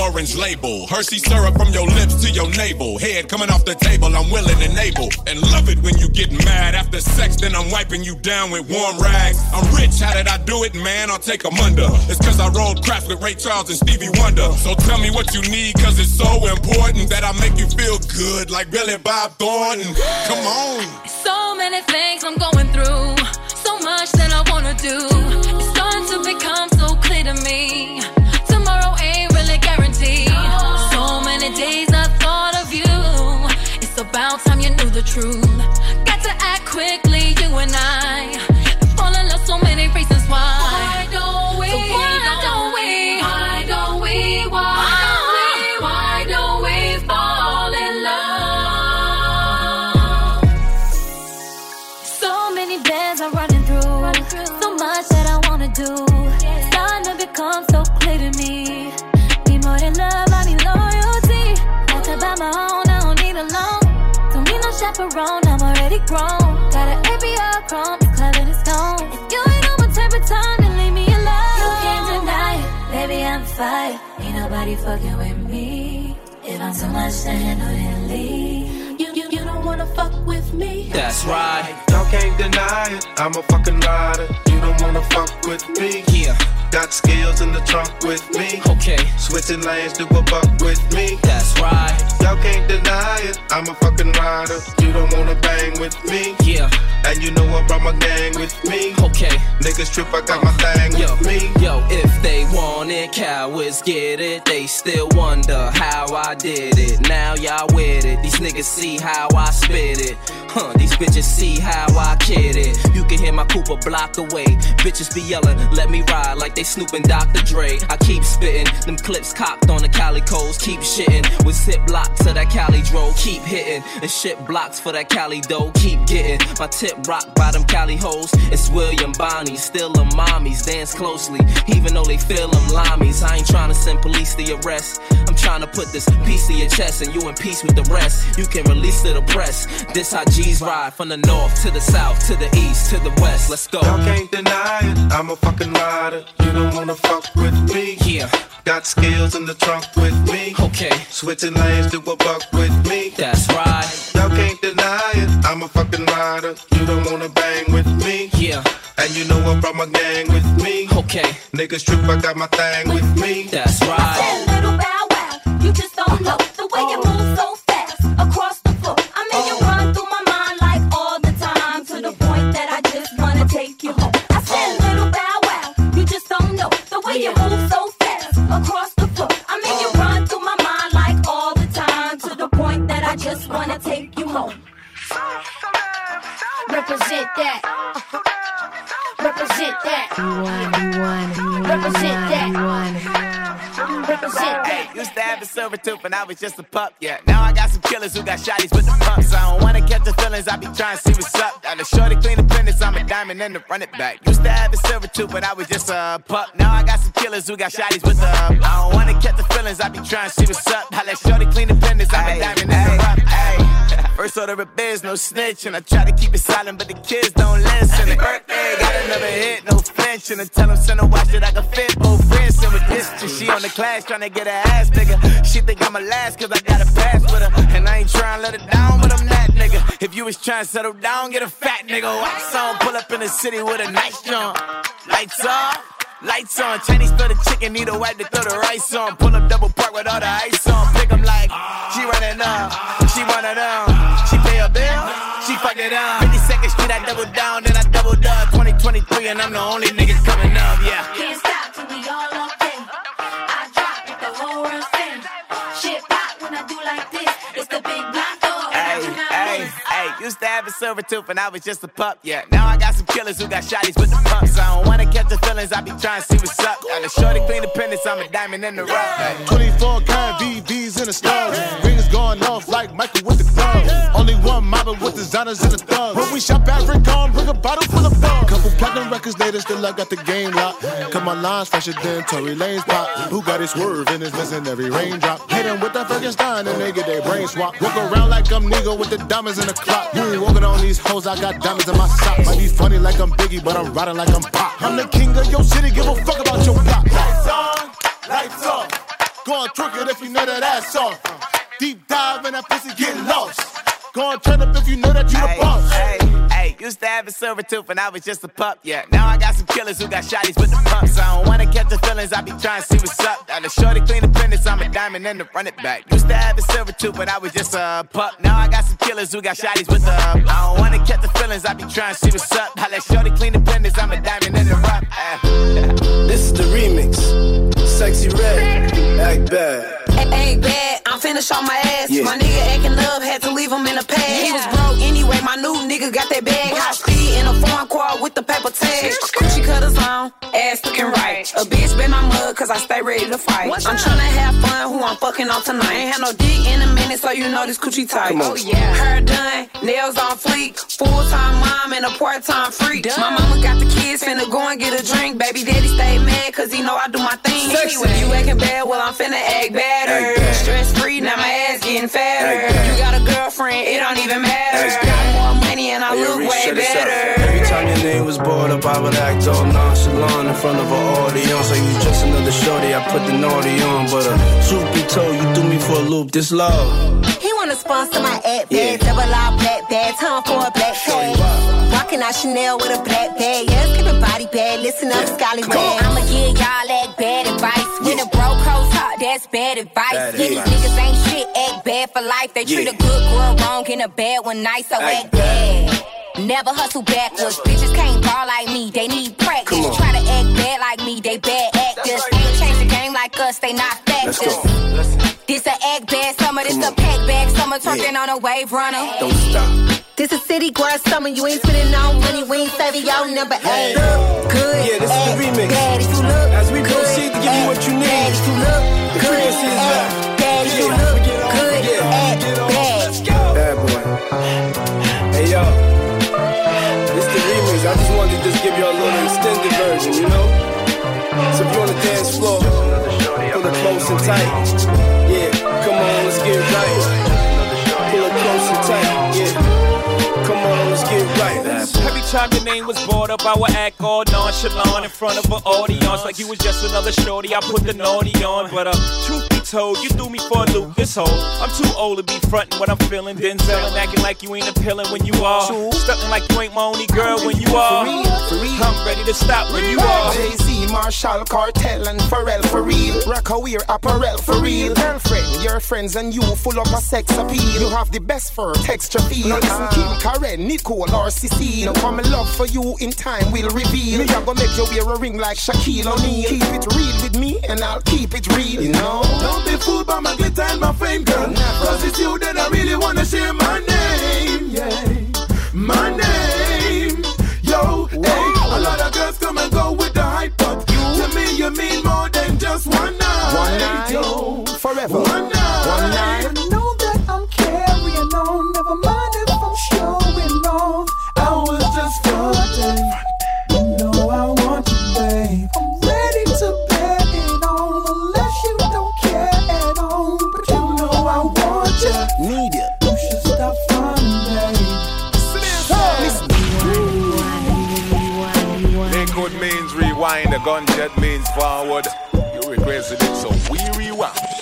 Orange label. Hershey syrup from your lips to your navel. Head coming off the table, I'm willing and able. And love it when you get mad after sex, then I'm wiping you down with warm rags. I'm rich, how did I do it, man? I'll take 'em under. It's cause I rolled craft with Ray Charles and Stevie Wonder. So tell me what you need, cause it's so important that I make you feel good like Billy Bob Thornton. Come on. So many things I'm going through, so much that I wanna do. It's starting to become so clear to me. The truth. Got to act quickly, you and I. promise, clever it's gone. If you ain't on my type of time, then leave me alone. You can't deny it, baby, I'm fire. Ain't nobody fucking with me. If I'm too much to handle, then leave. Wanna fuck with me. That's right. Y'all can't deny it. I'm a fucking rider. You don't wanna fuck with me. Yeah. Got skills in the trunk with me. Okay. Switching lanes to a buck with me. That's right. Y'all can't deny it. I'm a fucking rider. You don't wanna bang with me. Yeah. And you know I brought my gang with me. Okay. Niggas trip, I got my thing Yo, with me. yo, if they want it, cowards get it. They still wonder how I did it. Now y'all with it. These niggas see how I spit it. Huh, these bitches see how I kid it. You can hear my Cooper block away. Bitches be yelling, let me ride like they snooping Dr. Dre. I keep spitting, them clips cocked on the calicos. Keep shitting with zip blocks to that Cali dro. Keep hitting and shit blocks for that Cali dough. Keep getting my tip rock by them Cali hoes. It's William Bonnie, still a mommies. Dance closely, even though they feel them limeys. I ain't trying to send police to arrest. I'm trying to put this piece to your chest and you in peace with the rest. You can release to the press. This how G's ride from the north to the south to the east to the west. Let's go. Y'all can't deny it. I'm a fucking rider. You don't wanna fuck with me. Yeah. Got skills in the trunk with me. Okay. Switching lanes to a buck with me. That's right. Y'all can't deny it. I'm a fucking rider. You don't wanna bang with me. Yeah. And you know I brought my gang with me. Okay. Niggas trip, I got my thing with me. That's right. That little bow wow, you just don't know the way you move so fast across know the way you and I was just a pup, yeah. Now I got some killers who got shotties with the pumps. I don't wanna catch the feelings, I be trying to see what's up. Got a shorty clean the pendants, I'm a diamond and to run it back. Used to have a silver tooth, but I was just a pup. Now I got some killers who got shotties with the I don't wanna catch the feelings, I be trying to see what's up. I let shorty clean the pendants, I'm a diamond and to run. Hey, first order of biz, no snitch, and I try to keep it silent, but the kids don't listen. And birthday, got another hit, no flinch, and I tell them send a watch that I can fit both wrists. And with this, she on the class trying to get her ass bigger. She think I'm a last cause I got a pass with her. And I ain't trying to let her down, but I'm that nigga. If you was trying to settle down, get a fat nigga. Wax on, pull up in the city with a nice jump. Lights off. Lights on, Chinese throw the chicken, need a wipe to throw the rice on. Pull up double park with all the ice on. Pick 'em like, she running up, she of them. She pay a bill, she fuck it up. 52nd Street, I double down, then I doubled up. 2023, and I'm the only nigga coming up, yeah. Can't stop till we all up in. I drop it, the whole run spin. Shit pop when I do like this. Used to have a silver tooth and I was just a pup, yeah. Now I got some killers who got shotties with the pumps. I don't wanna catch the feelings, I be trying to see what's up. Got a shorty clean the pendants, I'm a diamond in the rough. Hey. 24 kind VVs in the stars. Rings going off like Michael with the club. Only one mobbing with designers in the thugs. When we shop at Rick on, bring a bottle full of bug. Couple platinum records later, still I got the game locked. Cut my lines fresher than Tory Lanez pop. Who got his swerve and is missing every raindrop. Hit 'em with that Frankenstein and they get their brain swap. Walk around like I'm Nigo with the diamonds in the clock. Ain't walking on these hoes, I got diamonds in my socks. Might be funny like I'm Biggie, but I'm riding like I'm Pop. I'm the king of your city, give a fuck about your block. Lights on, lights off. Go on, twerk it if you know that ass off. Deep dive in that pussy, get lost. Go on, turn up if you know that you the boss. Hey, hey, used to have a silver tooth and I was just a pup, yeah. Now I got some killers who got shotties with the pumps. I don't wanna catch the feelings, I be trying to see what's up. Got a shorty clean the pendants, I'm a diamond and to run it back. Used to have a silver tooth, but I was just a pup. Now I got some killers who got shotties with the I don't wanna catch the feelings, I be trying to see what's up. I let shorty clean the pendants, I'm a diamond and to rock. This is the remix. Sexy red, act bad. Ain't bad, I'm finna show my ass. Yeah. My nigga acting love, had to leave him in the past. He was broke anyway, my new nigga got that bag. High speed in a foreign car with the paper tag. Coochie cutters on, ass looking right. A bitch been my mug, cause I stay ready to fight. I'm tryna have fun, who I'm fucking on tonight. Ain't had no dick in a minute, so you know this coochie tight. Oh yeah. Hair done, nails on fleek. Full time mom and a part time freak. My mama got the kids, finna go and get a drink. Baby daddy stay mad, cause he know I do my thing. Sexy. Anyway, you acting bad, well I'm finna act better. Act bad. Stress free, now my ass getting fatter. Act. You got a girlfriend, it don't even matter. Act Got more money and I look way better. Every time your name was brought up, I would act all nonchalant in front of an audience. Like you just another shorty, I put the naughty on. But uh, truth be told, you threw me for a loop. This love. He wanna sponsor my ad bag, double R black bag, time for a black tag. Rockin' out Chanel with a black bag, yeah, keep a body bad, listen up, Scotty Red. I'ma give y'all that bad advice. When a bro coast talk, that's bad advice. Bad yeah, these niggas ain't shit, act bad for life. They treat Yeah. a good girl wrong and a bad one nice, so act bad. Never hustle backwards. Bitches can't ball like me, they need practice. Try to act bad like me, they bad actors. Ain't change the game like us, they not factors. This a act bad summer, this a pack bag summer, twerking on a wave runner. Don't stop. This is city girl summer, you ain't spending no money, we ain't saving y'all number eight. Good, Yeah, this is the act remix. Bad if you look As we good, proceed to give you what you need. Bad if you look The good, frequency is act back. Bad you look good, get on, act get on. bad. Bad boy. Hey yo, this the remix. I just wanted to just give y'all a little extended version, you know. So if you on the dance floor, pull it close and tight. Time your name was brought up, I would act all nonchalant in front of an audience like you was just another shorty. I put the naughty on, but uh, truth told, you threw me for a loop. This whole, I'm too old to be frontin' what I'm feeling. Denzel and acting like you ain't appealing when you are. Stuntin' like you ain't my only girl when you are. For real, for real. I'm ready to stop when you are. Jay Z, Marshall, Cartel, and Pharrell for real. Rocawear apparel for real. Girlfriend, your friends and you full of a sex appeal. You have the best fur, texture feel. Now listen, ah. Kim, Karen, Nicole, or Cecile. Come in love for you in time will reveal. Me, I gonna make you wear a ring like Shaquille O'Neal. Keep it real with me, and I'll keep it real. You know. Don't be fooled by my glitter and my fame, girl. Cause it's you that I really wanna share my name, yeah. My name. Yo, hey, a lot of girls come and go with the hype, but to me you mean more than just one night. One night, yo. forever. One night. A gunjet means forward. You requested it, so we rewind.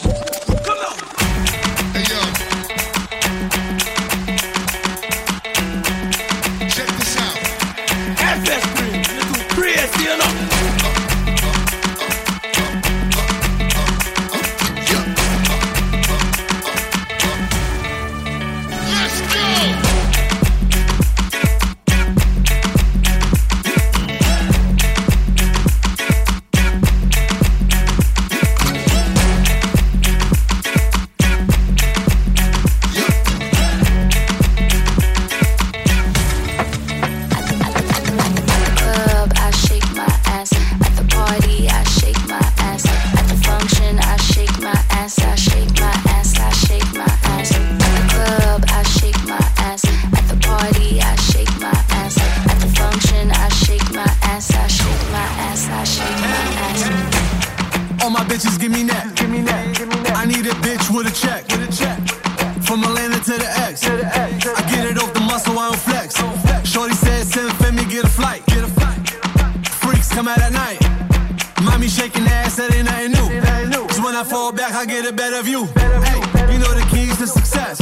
I get a better view. Hey, you know the keys to success.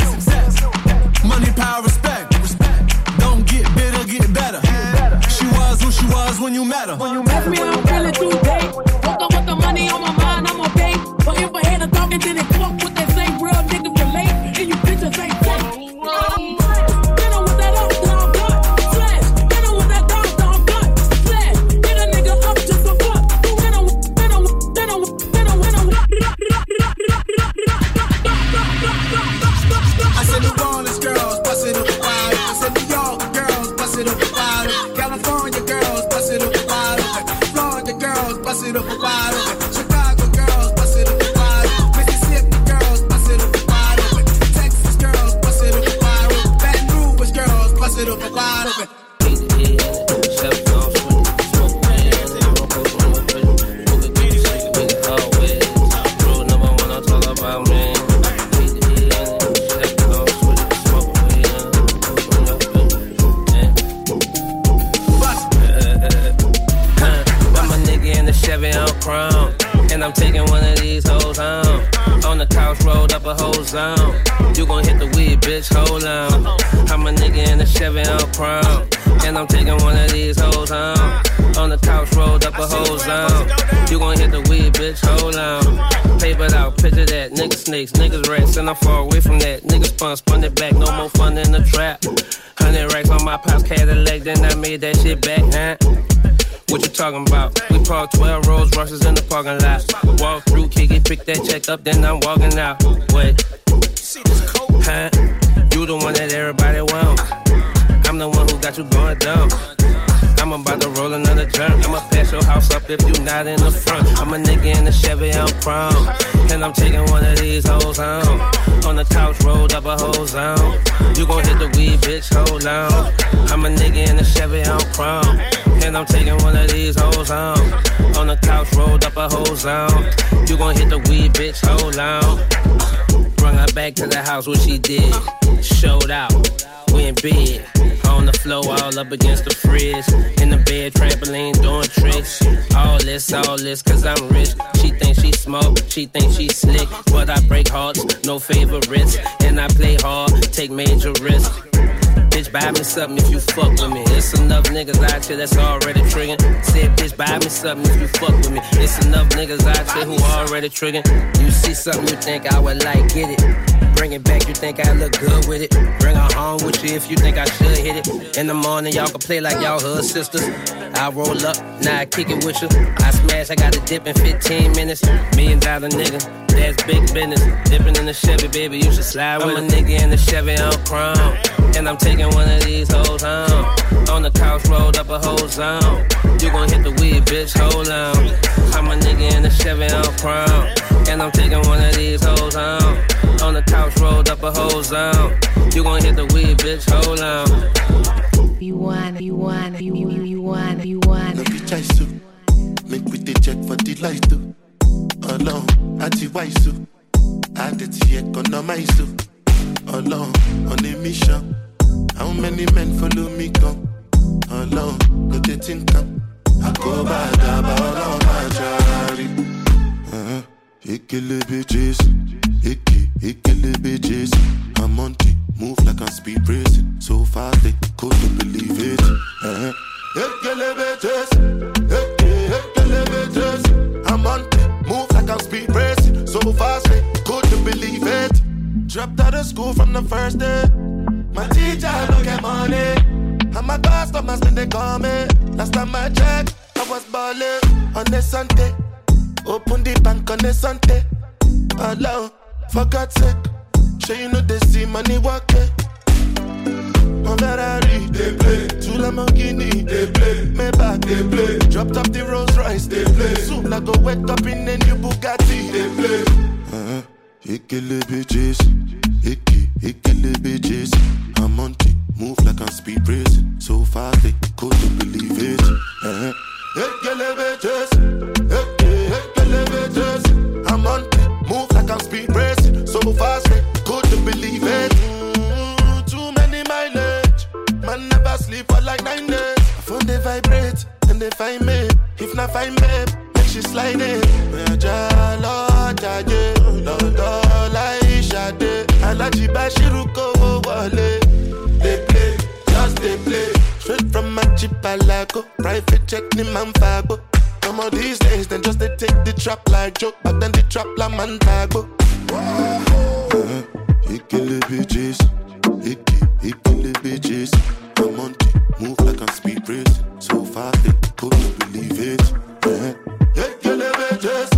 Money, power, respect. Don't get bitter, get better. She was who she was when you met her. Ask me how I'm feeling today. Here that's already triggering. Said, bitch, buy me something if you fuck with me. It's enough niggas out here who already triggering. You see something you think I would like, get it. Bring it back, you think I look good with it. Bring her home with you if you think I should hit it. In the morning, y'all can play like y'all hood sisters. I roll up, now I kick it with you. I smash, I got to dip in 15 minutes. Million dollar nigga, that's big business. Dipping in the Chevy, baby, you should slide with I'm a nigga in the Chevy on chrome. And I'm taking one of these hoes home. On the couch, rolled up a whole zone. You gon' hit the weed, bitch, hold on. I'm a nigga in the Chevy on chrome. And I'm taking one of these hoes home. On the couch, rolled up a whole zone. You gon' hit the weed, bitch, hold on. You want, you want, you, you, you want, you want. Last time I checked, I was balling on a Sunday. Open the bank on a Sunday. Alone, for God's sake. Sure you know they see money walking. One Ferrari, they play. Two Lamborghini, they play. Maybach, they play. Dropped off the Rolls Royce, they play. Soon I go wake up in a new Bugatti, they play. Uh-huh. Ekele bitches, Eke, Ekele bitches. I'm on it, move like I'm speed racing. So fast they couldn't believe it. Ekele bitches. I'm on it, move like I'm speed racing. So fast they couldn't believe it. Mm, too many mileage, man never sleep for like nine days. My phone they vibrate and they find me. If not find me, make she slide in. Yeah, jalo, jaye, lọ́dọ̀ láì ṣàdé. Alájí Báṣírù kówó wọlé. They play. Straight from my Palago, private jet ni man fago. Some of these days, then just they take the trap like joke, but then the trap la man tago. he kill the bitches, Eke, the bitches. I'm on it, move like I'm speed racing. So fast they couldn't believe it. Uh-huh. Ekele bitches,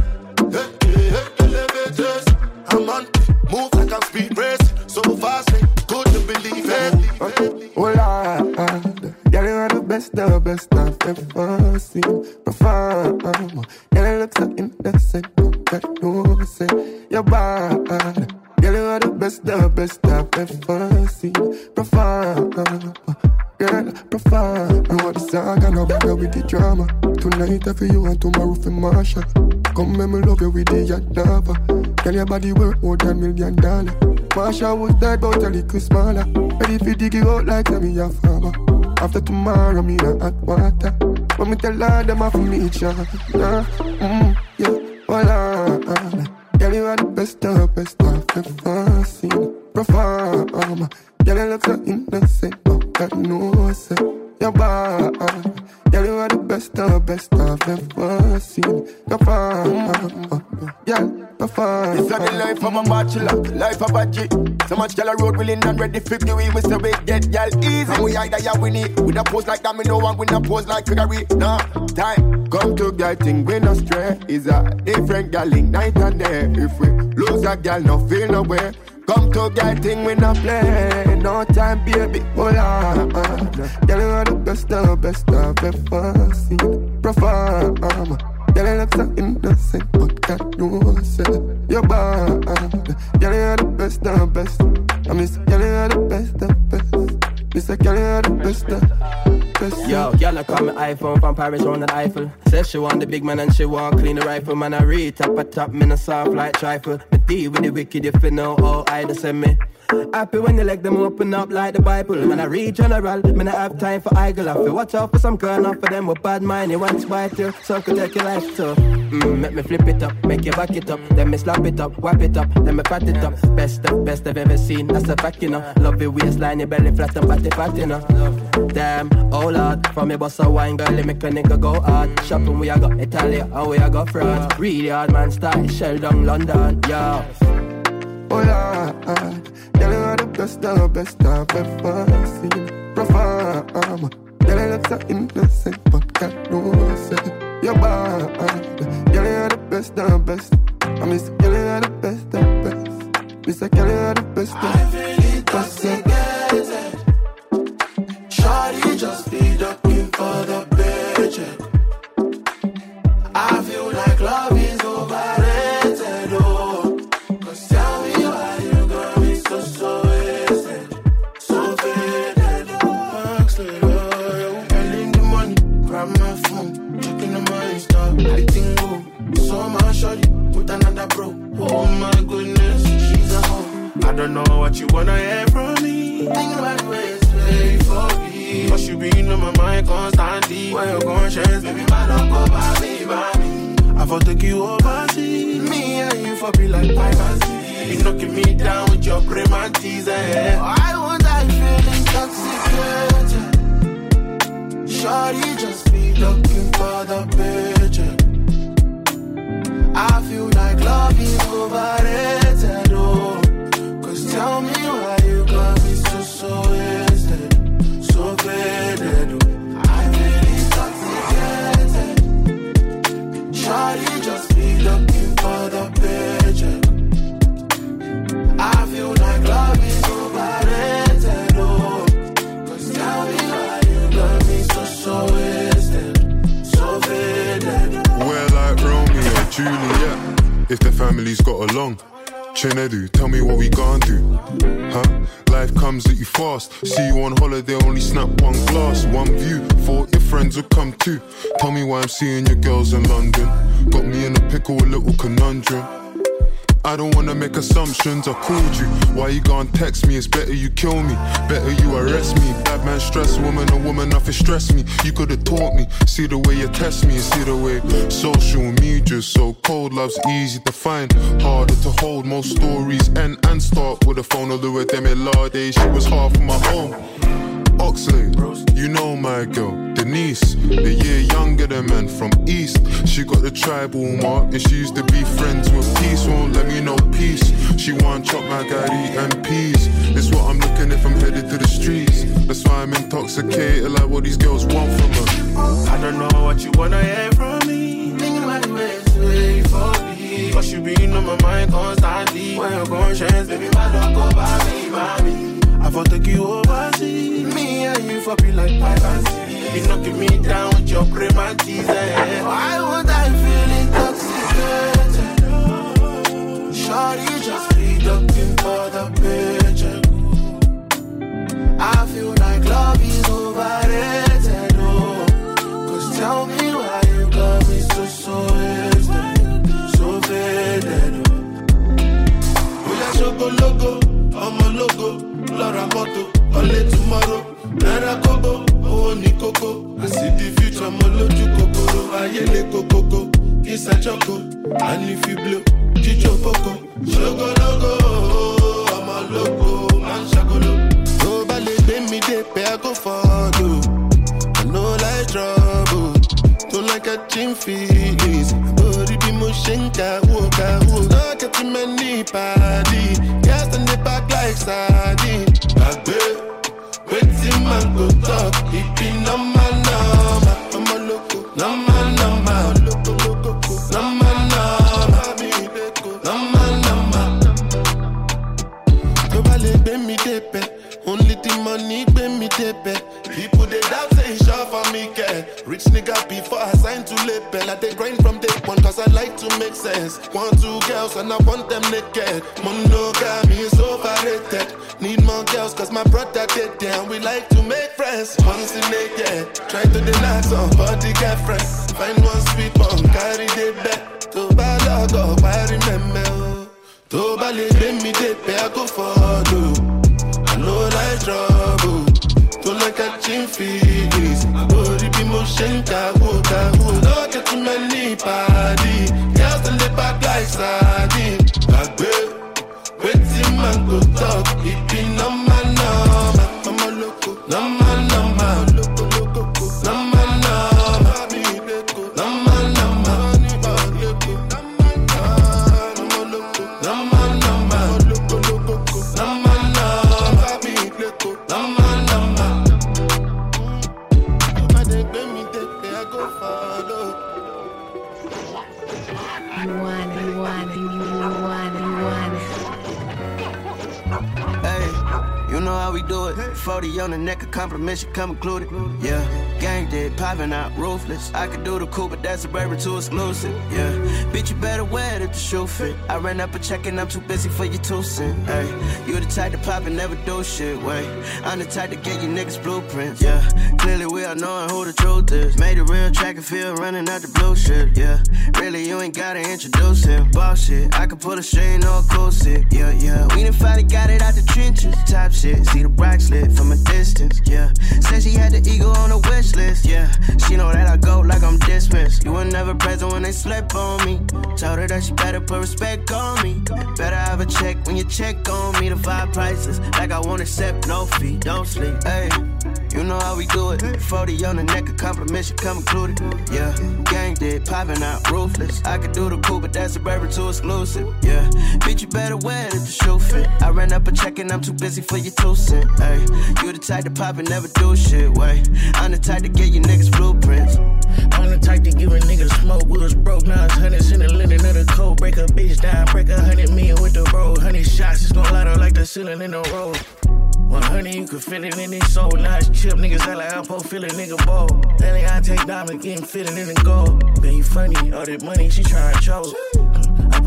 Eke, Ekele bitches. I'm on it, move like I'm speed racing. So fast they couldn't believe it. Oh Lord, yeah, you are the best, the best I've ever seen. Perform, yeah, you look so innocent, but you say you're bad. Yeah, you are the best, the best I've ever seen. Perform, girl, perform. I want the I know bother with the drama. Tonight I feel you and tomorrow for Marsha. Come make me love you with the Yadava. Girl, your body worth more than million dollar. Marsha was dead, but a little smaller. Ready for dig it out like me a. After tomorrow, me a hot water. When me tell her them off me each other. Nah, mm, yeah, voila. Girl, you are the best of best I've ever seen. Perform. Girl, you look so innocent, but God knows it. You're bad. Girl, you are the best of best I've ever seen. You're fine. Yeah. you're This is the life of a bachelor, life of a G. So much gal road willing and ready for the way we say we get gal easy. And we either ya win it with a pose like that, me no one win a pose like figure Nah, time come to girl thing we no stray. Is a different gal link night and day. If we lose a gal, no feel no way. Come to girl thing we no play. No time, baby, hold on. You are the best of best I've ever seen. Perform. Girl, you look so innocent, but God knows it. You're bad. Girl, you're the best of best. I miss, girl, you're the best of best. Miss, girl, you're the best. Yo, girl, I call me iPhone from Paris on the Eiffel. Says she want the big man and she want clean the rifle. Man, I read top a top, me no soft like trifle. Me deal with the wicked if you know how I just send me. Happy when you let them open up like the Bible. Man, I read general, man, I have time for idle. I feel watch out for some girl, not for them with bad mind. You want to bite you, so could take your life too. Mm, make me flip it up, make you back it up. Then me slap it up, wipe it up, then me pat it up. Best of best I've ever seen, that's a fact, you know. Love your waistline, your belly flat and fat, you know. Damn, oh lord, from me boss a wine girl, let make a nigga go hard. Shopping we a go Italy, and we a go France. Really hard man style, shell down London, oh, yeah. Oh lord. You are the best of best I've ever seen. Perform. Girl, you look so man go talk ìbí nọ́mà nọ́mà ọmọ lóko nọ́mà nọ́mà lóko lóko nọ́mà nọ́mà nọ́mà nọ́mà. tó bá lè gbé mi débẹ̀ only the money gbé mi débẹ̀ people dey doubt say e sure for me get rich nigga before i sign to label i dey grind to make sense. One two girls and i want them naked. Monogamy is overrated. Need more girls cause my brother there and we like to make friends once in a year. Try to dey knack somebody get friends. Find one sweet one carry dey bed tó bá lọ́gọ̀ parí mẹ́mẹ́ o tó bá lè gbé mi dé pé i go follow i know like trouble. Tó like catching feelings àbórí bí mo ṣe ń kàwó kàwó lọ́kẹ́ tún mẹ́ ní ìpàdé girls dem dey back like sardine gbàgbé wetin man go talk 40 on the neck, a compliment should come included. Yeah, gang dead, popping out, ruthless. I could do the cool, but that's a Burberry too exclusive. Yeah, bitch, you better wear it if the shoe fit. I ran up a check and I'm too busy for your two cent. Hey, you the type to pop and never do shit. Wait, I'm the type to get you niggas blueprints. Yeah, clearly we all knowing who the truth is. Made a real track and field running out the blue shit. Yeah, really you ain't gotta introduce him. Boss shit, I can pull a string or a cool shit. Yeah, yeah, we done finally got it out the trenches. Top shit, see the bright slit from a distance. Yeah, said she had the ego on the wish Yeah, she know that I go like I'm dismissed. You were never present when they slept on me. Told her that she better put respect on me. Better have a check when you check on me. The vibe prices like I won't accept no fee. Don't sleep, hey. You know how we do it. 40 on the neck, a compliment should come included. Yeah, gang dead, popping out, ruthless. I could do the cool, but that's a Burberry too exclusive. Yeah, bitch, you better wear it if the shoe fit. I ran up a check and I'm too busy for your two cent. Hey, you the type to pop and never do shit. Wait, I'm the type to get you niggas blueprints. I'm the type to give a nigga smoke. We was broke, now it's hundreds in the linen of the cold. Break a bitch down, break a hundred million with the road. Hundred shots, it's gon' light up like the ceiling in the road. 100, you can feel it in his soul. Now it's chip, niggas act like I'm supposed to feel a nigga bold. Then gotta take diamond, getting fitted in the gold. Bet you funny, all that money, she tryna choke.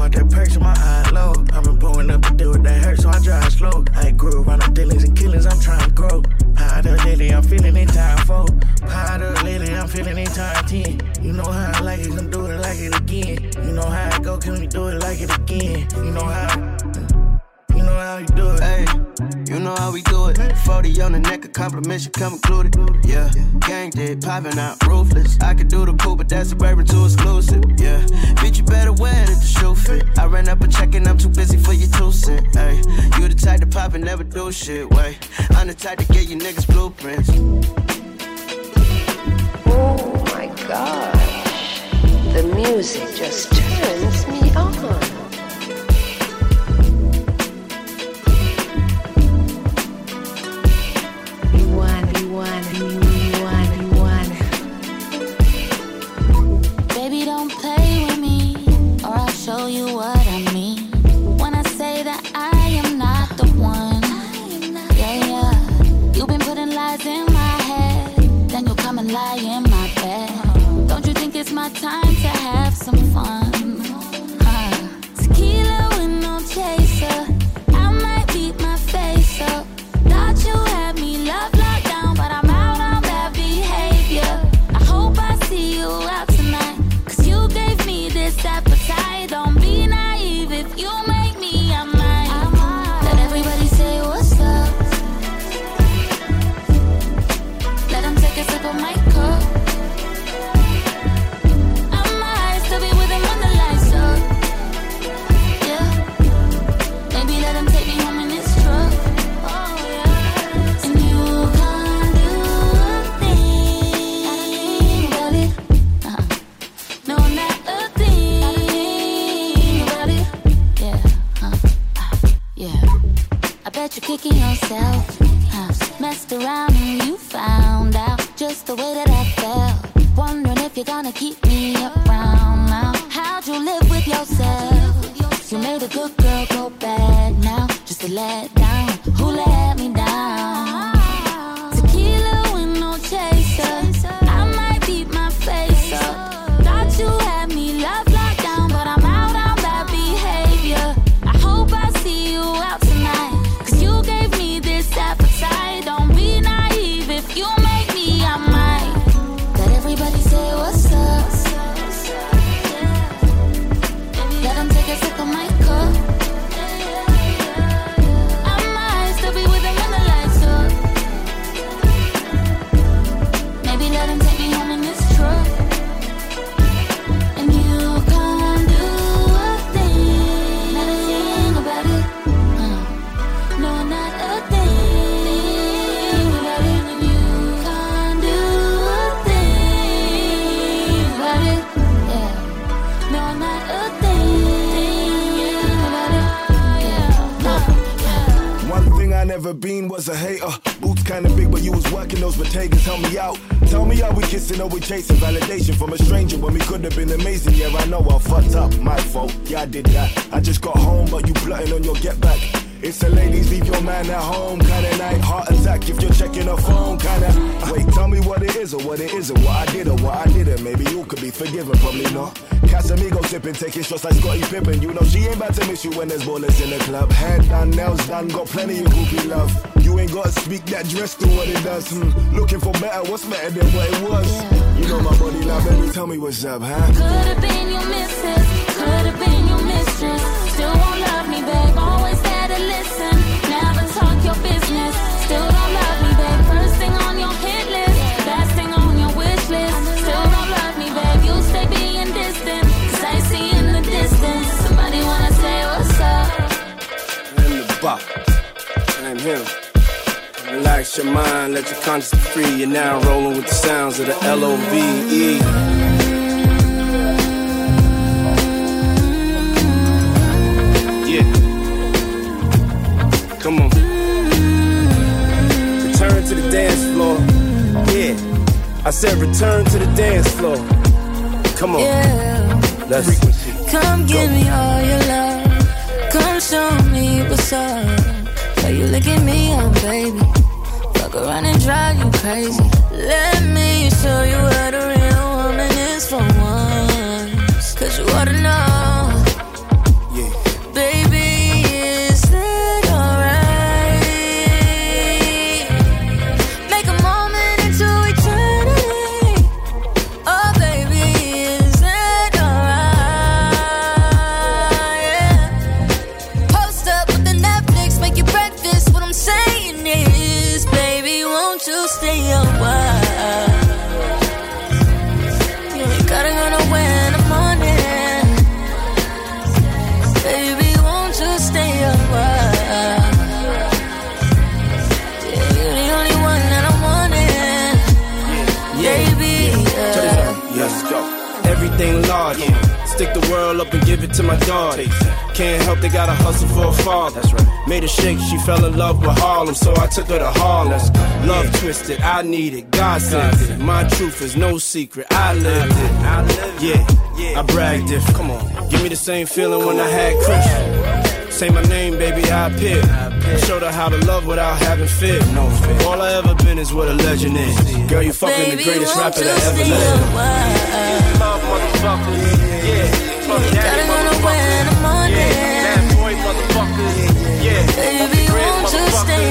Bought that perks in my eye low. I've been blowing up to deal with that hurt, so I drive slow. I grew around the dealings and killings, I'm trying to grow. Powder lately, I'm feeling in time four. Powder lately, I'm feeling in time 10. You know how I like it, gonna do it like it again. You know how I go, can we do it like it again? You know how, you know how you do it. Hey, you know how we do it. 40 on the neck, a compliment should come included. Yeah, gang did, popping out, ruthless. I could do the cool, but that's a Burberry too exclusive. Yeah, bitch, you better wear it if the shoe fit. I ran up a check and I'm too busy for your two cent. Hey, you the type to pop and never do shit. Wait, I'm the type to get you niggas blueprints. Oh my gosh. The music just turns me on. What's than what it was? You know my body now, baby, tell me what's up, huh? Could've I said return to the dance floor. Come on. Yeah. Let's Come give me all your love. Come show me what's up. Why you looking me up, baby? Fuck around and drive you crazy. Let me show you what a real woman is for once. Cause you ought to know. World up and give it to my daughter. Can't help they gotta hustle for a father. That's right. Made a shake, she fell in love with Harlem, so I took her to Harlem. Love twisted, I need it, God sent it. My truth is no secret, I lived it. Yeah, I bragged it. come on, give me the same feeling when I had Chris. Say my name, baby, I appear. Showed her how to love without having fear. No fear. All I ever been is what a legend is. Girl, you fucking the greatest rapper that ever lived. a while? Love motherfuckers. Yeah. Baby, won't you stay?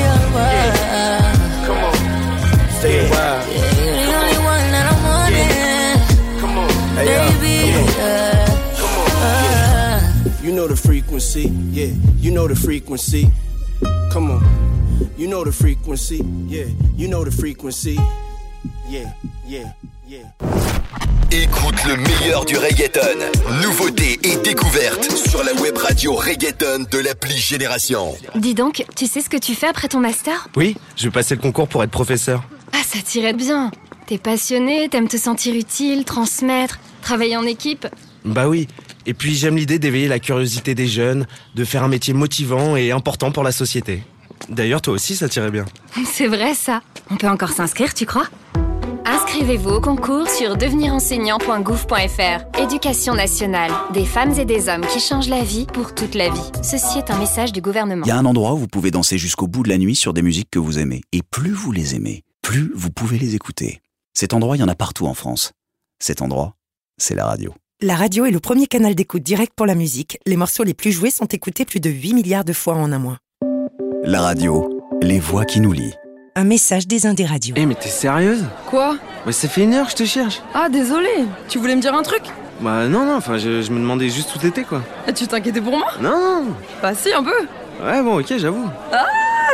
Come on. You're the only one that I'm wanting. Come on. Baby. You know the frequency. Yeah. You know the frequency. Come on. You know the frequency. Yeah. You know the frequency. Yeah. Yeah. Yeah. Écoute le meilleur du reggaeton. Nouveautés et découvertes sur la web radio reggaeton de l'appli Génération. Dis donc, tu sais ce que tu fais après ton master? Oui, je vais passer le concours pour être professeur. Ah, ça t'irait bien. T'es passionné, t'aimes te sentir utile, transmettre, travailler en équipe. Bah oui. Et puis j'aime l'idée d'éveiller la curiosité des jeunes, de faire un métier motivant et important pour la société. D'ailleurs, toi aussi, ça tirait bien. [laughs] C'est vrai ça. On peut encore s'inscrire, tu crois? Inscrivez-vous au concours sur devenirenseignant.gouv.fr. Éducation nationale. Des femmes et des hommes qui changent la vie pour toute la vie. Ceci est un message du gouvernement. Il y a un endroit où vous pouvez danser jusqu'au bout de la nuit sur des musiques que vous aimez. Et plus vous les aimez, plus vous pouvez les écouter. Cet endroit, il y en a partout en France. Cet endroit, c'est la radio. La radio est le premier canal d'écoute direct pour la musique. Les morceaux les plus joués sont écoutés plus de 8 milliards de fois en un mois. La radio, les voix qui nous lient. Un message des Indes radios. Eh, mais t'es sérieuse? Quoi? Ouais, ça fait une heure que je te cherche. Ah, désolé. Tu voulais me dire un truc? Bah non, non, enfin, je, je me demandais juste où t'étais, quoi. Ah, Tu t'inquiétais pour moi? Non, non. Bah si, un peu. Ouais, bon, ok, j'avoue. Ah,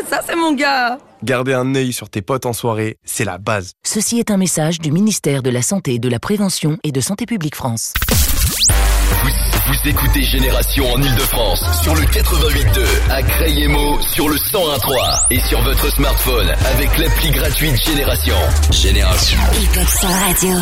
ça c'est mon gars Garder un œil sur tes potes en soirée, c'est la base. Ceci est un message du ministère de la Santé, de la Prévention et de Santé publique France. Vous, écoutez Génération en Ile-de-France sur le 88.2, à Crayemo sur le 101.3 et sur votre smartphone avec l'appli gratuite Génération. Génération. Radio.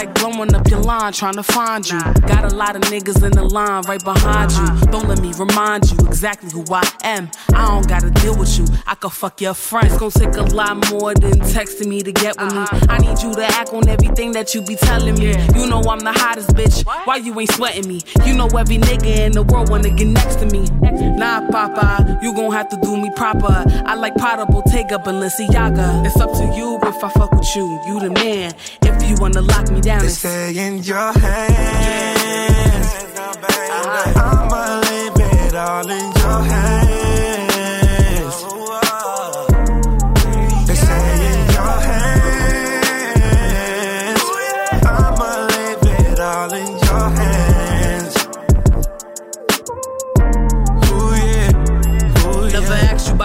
Like blowing up your line, trying to find you. Got a lot of niggas in the line right behind you. Don't let me remind you exactly who I am. I don't gotta deal with you. I could fuck your friends. It's gonna take a lot more than texting me to get with me. I need you to act on everything that you be telling me. You know I'm the hottest bitch. Why you ain't sweating me? You know every nigga in the world wanna get next to me. Nah, Papa, you gon' have to do me proper. I like Prada, Bottega, Balenciaga. It's up to you if I fuck with you. You the man. If you wanna lock me down, They it's stay in your hands. I'ma leave it all in your hands.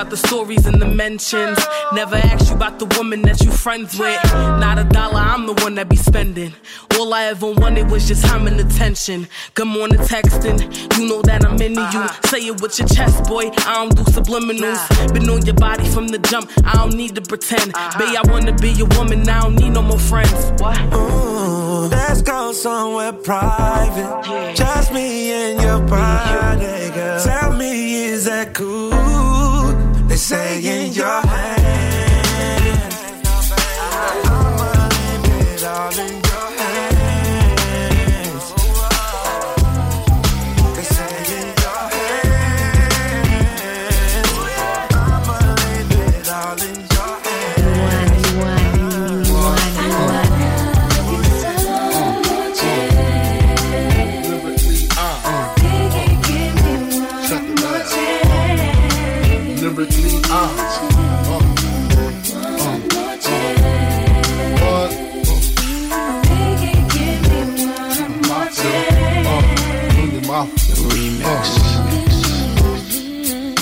About the stories and the mentions. Never asked you about the woman that you friends with. Not a dollar, I'm the one that be spending. All I ever wanted was just time and attention. Good morning, texting. You know that I'm into you. Uh-huh. Say it with your chest, boy. I don't do subliminals. Been on your body from the jump. I don't need to pretend. Uh-huh. Babe, I wanna be your woman. I don't need no more friends. What? Ooh, let's go somewhere private. Just me and your body, girl. Tell me, is that cool? They say in your hand. I'ma leave it all in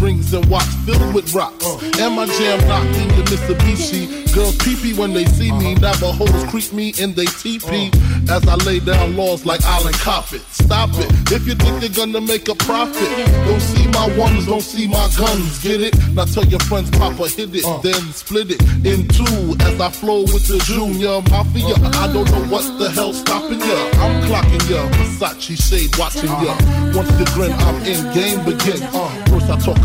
Rings and watch filled with rocks. And my jam knocked in the Mitsubishi. Girls pee when they see me. Navajos creep me in they teepee. As I lay down laws like Island Coppet. Stop it. If you think you're gonna make a profit, don't see my ones, don't see my guns. Get it? Now tell your friends, Papa hit it, uh. then split it in two. As I flow with the Junior Mafia, uh. I don't know what the hell stopping ya. I'm clocking ya, Versace shade watching ya. Uh. Once you grin, I'm in game begin. Uh, first I talk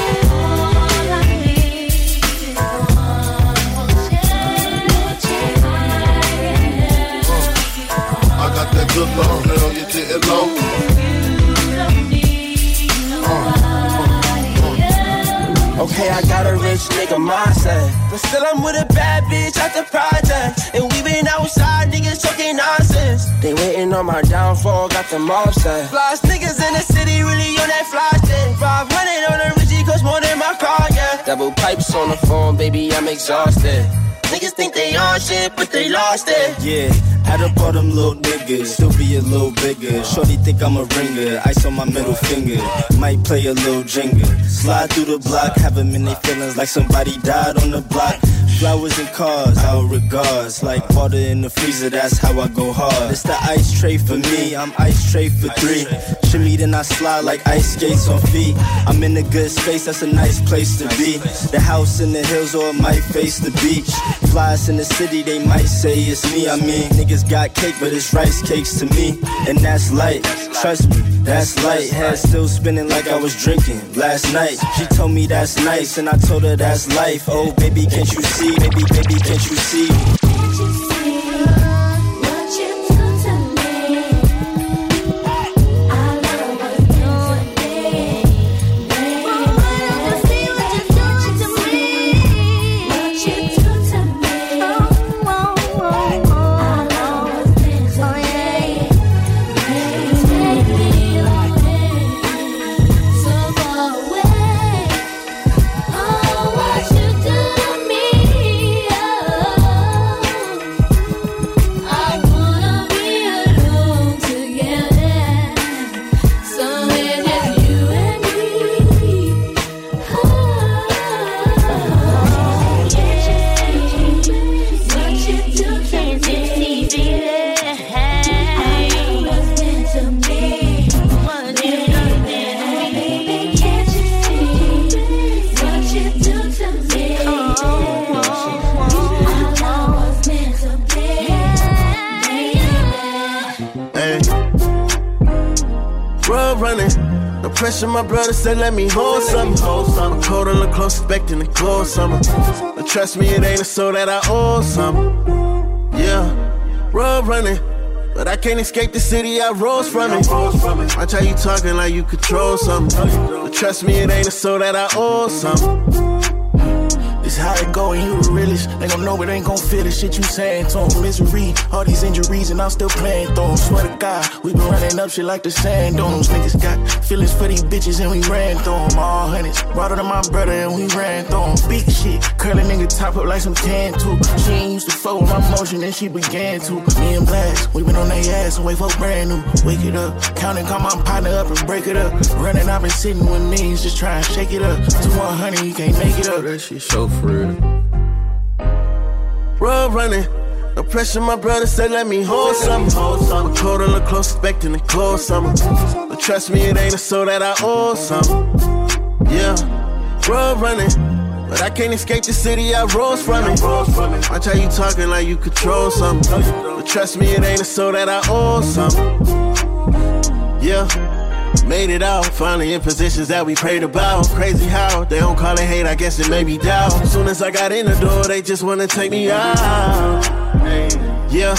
I got that good love, getting low. Okay, I got a rich nigga mindset. But still, I'm with a bad bitch at the project. And we been outside, niggas talking nonsense. They waiting on my downfall, got them offset. Flies niggas in the city, really on that fly shit. 500 on the Richie, cost more than my car, yeah. Double pipes on the phone, baby, I'm exhausted. Niggas think they on shit, but they lost it. Yeah, add up all them little niggas, still be a little bigger. Shorty think I'm a ringer, ice on my middle finger. Might play a little jingle. Slide through the block, have them in their feelings like somebody died on the block. Flowers and cars, our regards. Like water in the freezer, that's how I go hard. It's the ice tray for me, I'm ice tray for three. Shimmy, then I slide like ice skates on feet. I'm in a good space, that's a nice place to be. The house in the hills, or it might face the beach. Flies in the city, they might say it's me. I mean, niggas got cake, but it's rice cakes to me. And that's light, trust me, that's light. Head still spinning like I was drinking last night. She told me that's nice, and I told her that's life. Oh, baby, can't you see? Baby, baby, can't you see? Hey. My said, let me hold something. I'm cold and look close, expecting to close summer. But trust me, it ain't a soul that I owe something. Yeah, road running. But I can't escape the city, I rose from it. Watch how you talking like you control something. But trust me, it ain't a soul that I owe something. This how it go and you the realest. They gon' know it ain't gon' fit the shit you saying to. Misery, all these injuries, and I'm still playing through to We been running up shit like the sand dunes. Niggas got feelings for these bitches and we ran through them. All hundreds, brought her to my brother and we ran through them. Big shit, curly nigga top up like some tan too. She ain't used to fuck with my motion and she began to. Me and Blast, we been on their ass and wait for brand new. Wake it up, counting, call my partner up and break it up. Running, I've been sitting with me, just trying to shake it up. To 100, you can't make it up. That shit so for real. Running. No pressure, my brother said, let me hold something. I'm cold and look close, expecting to close something. But trust me, it ain't a soul that I owe something. Yeah, road running. But I can't escape the city, I rose from it. Watch how you talking like you control something. But trust me, it ain't a soul that I owe something. Yeah. Made it out, finally in positions that we prayed about. Crazy how they don't call it hate, I guess it made me doubt. Soon as I got in the door, they just wanna take me out. Yeah.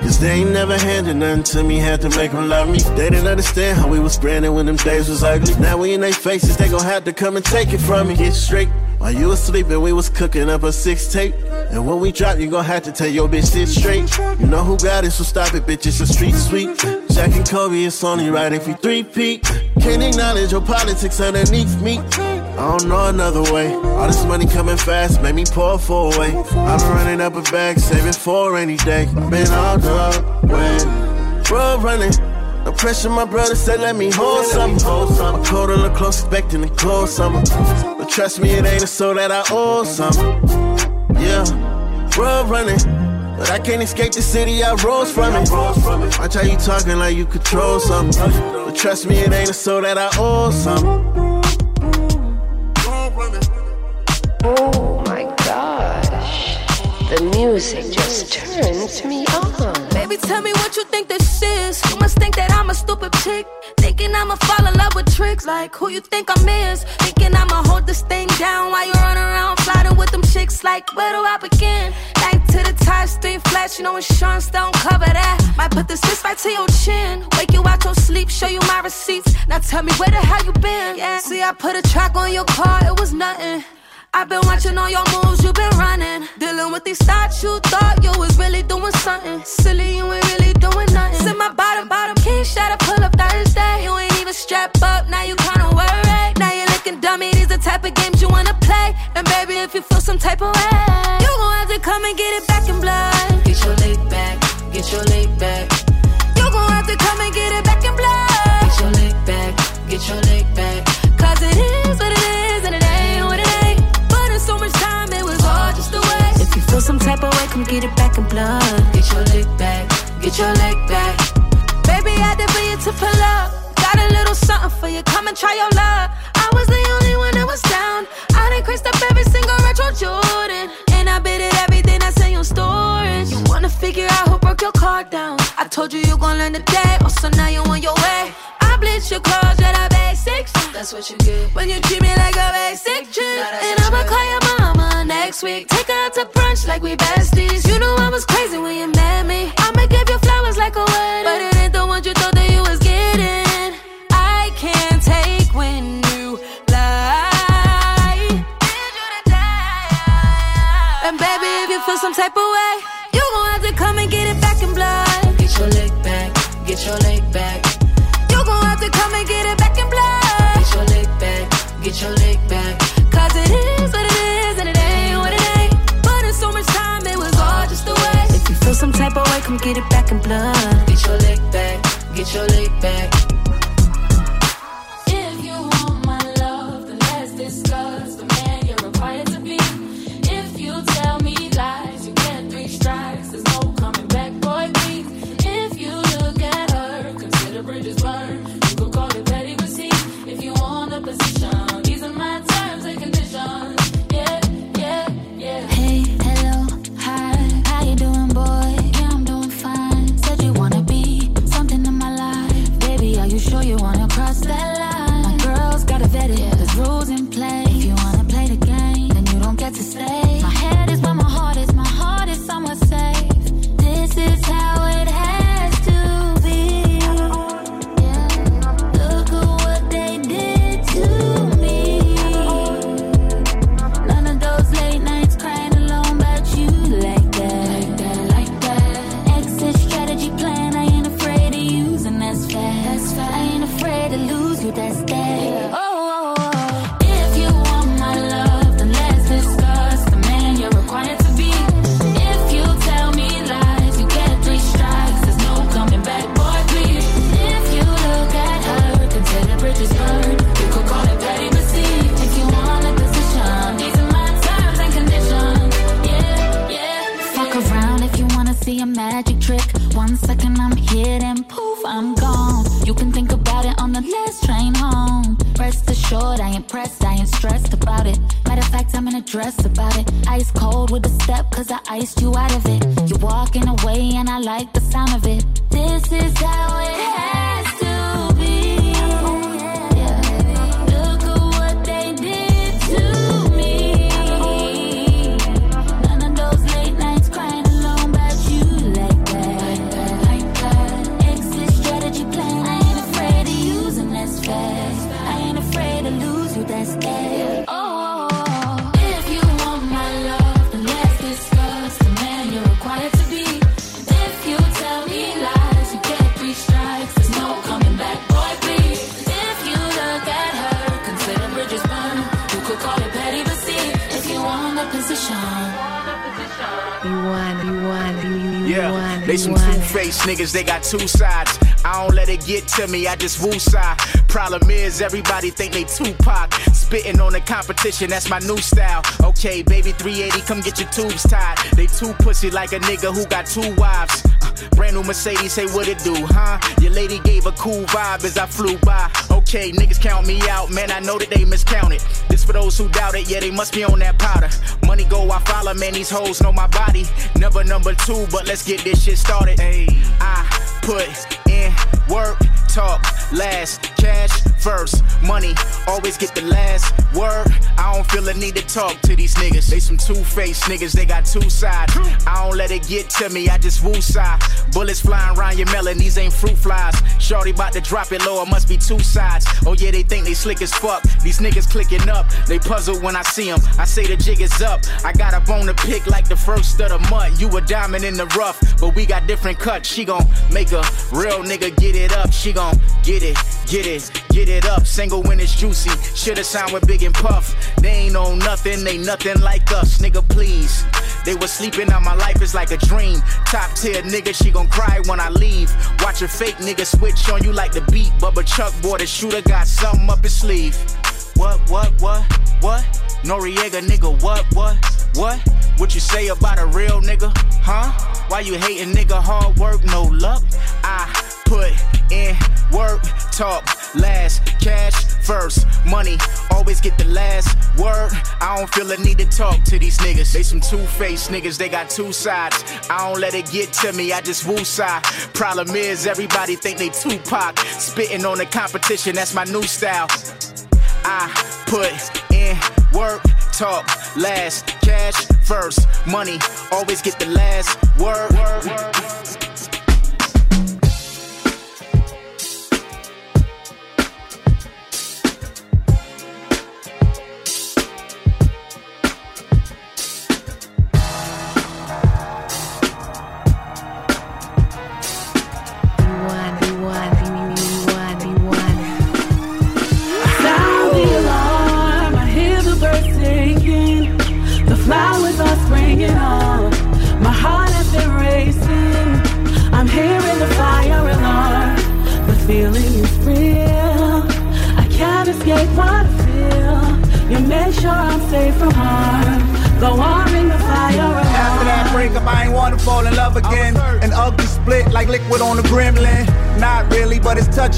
Cause they ain't never handed nothing to me, had to make them love me. They didn't understand how we was spreading when them days was ugly. Now we in their faces, they gon' have to come and take it from me. Get straight. While you was sleeping, we was cooking up a six tape. And when we drop, you gon' have to tell your bitch sit straight. You know who got it, so stop it, bitch, it's a street sweep. Jack and Kobe, it's only right if we three peak. Can't acknowledge your politics underneath me. I don't know another way. All this money coming fast, made me pour for away. Been running up a bag, saving for a rainy day. Been all the way. Road running. No pressure, my brother said, let me hold something. I'm cold and look close, expecting to close something. But trust me, it ain't a soul that I owe something. Yeah, road running. But I can't escape the city, I rose from it. Watch how you talking like you control something. But trust me, it ain't a soul that I owe something. Oh my gosh. The music just turns me on. Baby, tell me what you think this is. You must think that I'm a stupid chick. Thinking I'ma fall in love with tricks. Like who you think I'm is. Thinking I'ma hold this thing down while you run around flirting with them chicks. Like where do I begin? Like to the top, stay flat, you know insurance don't cover that. Might put this fist right to your chin, wake you out your sleep, show you my receipts. Now tell me where the hell you been? Yeah. See, I put a track on your car, it was nothing. I've been watching all your moves, you've been running. Dealing with these thoughts, you thought you was really doing something. Silly, you ain't really doing nothing. Sit my bottom, bottom, king shot, I pull up Thursday. You ain't even strapped up, now you kinda worried. Now you're looking dummy, these the type of games you wanna play. And baby, if you feel some type of way, you gon' have to come and get it back in blood. Get your leg back, get your leg back. You gon' have to come and get it back in blood. Get your leg back, get your leg back. Type of way, come get it back in blood. Get your leg back, get your leg back. Baby, I did for you to pull up. Got a little something for you, come and try your luck. I was the only one that was down. I done creased up every single retro Jordan. And I bid it everything that's in your storage. You wanna figure out who broke your car down? I told you you gon' learn today, oh, so now you on your way. I bleach your clothes, yeah, the basics. That's what you get. When you treat me like a basic chick. And I'ma call your mama next week. Take her out to brunch like we besties. You know I was crazy when you met me. I'ma give you flowers like a wedding. But it ain't the ones you thought that you was getting. I can't take when you lie. And baby, if you feel some type of way, you gon' have to come and get it back in blood. Get your leg back, get your leg back. Some type of way, come get it back in blood. Get your leg back, get your leg back. Are you sure two sides. I don't let it get to me, I just woo side. Problem is, everybody think they Tupac. Spitting on the competition, that's my new style. Okay, baby 380, come get your tubes tied. They too pussy like a nigga who got two wives. Uh, brand new Mercedes, say what it do, huh? Your lady gave a cool vibe as I flew by. Okay, niggas count me out, man, I know that they miscounted. This for those who doubt it, yeah, they must be on that powder. Money go, I follow, man, these hoes know my body. Never number two, but let's get this shit started. Hey, put in, work, talk, last, cash first, money, always get the last word. I don't feel a need to talk to these niggas. They some two-faced niggas, they got two sides. I don't let it get to me, I just woo side. Bullets flying around your melon, these ain't fruit flies. Shorty about to drop it low, it must be two sides. Oh yeah, they think they slick as fuck. These niggas clicking up, they puzzle when I see them. I say the jig is up. I got a bone to pick like the first of the month. You a diamond in the rough, but we got different cuts. She gon' make a real nigga get it up. She gon' get it, get it, get it up. Single when it's juicy. Shoulda signed with Big and Puff. They ain't on nothing, they nothing like us. Nigga, please. They was sleeping now my life is like a dream. Top tier nigga, she gon' cry when I leave. Watch a fake nigga switch on you like the beat. Bubba Chuck boy, the shooter got something up his sleeve. What, what, what, what? Noriega nigga, what, what, what? What you say about a real nigga, huh? Why you hating nigga, hard work, no luck? I put in work, talk, last, cash first, money, always get the last word. I don't feel a need to talk to these niggas. They some two-faced niggas, they got two sides. I don't let it get to me, I just woo side. Problem is, everybody think they Tupac. Spitting on the competition, that's my new style. I put in work, talk, last, cash first, money, always get the last word.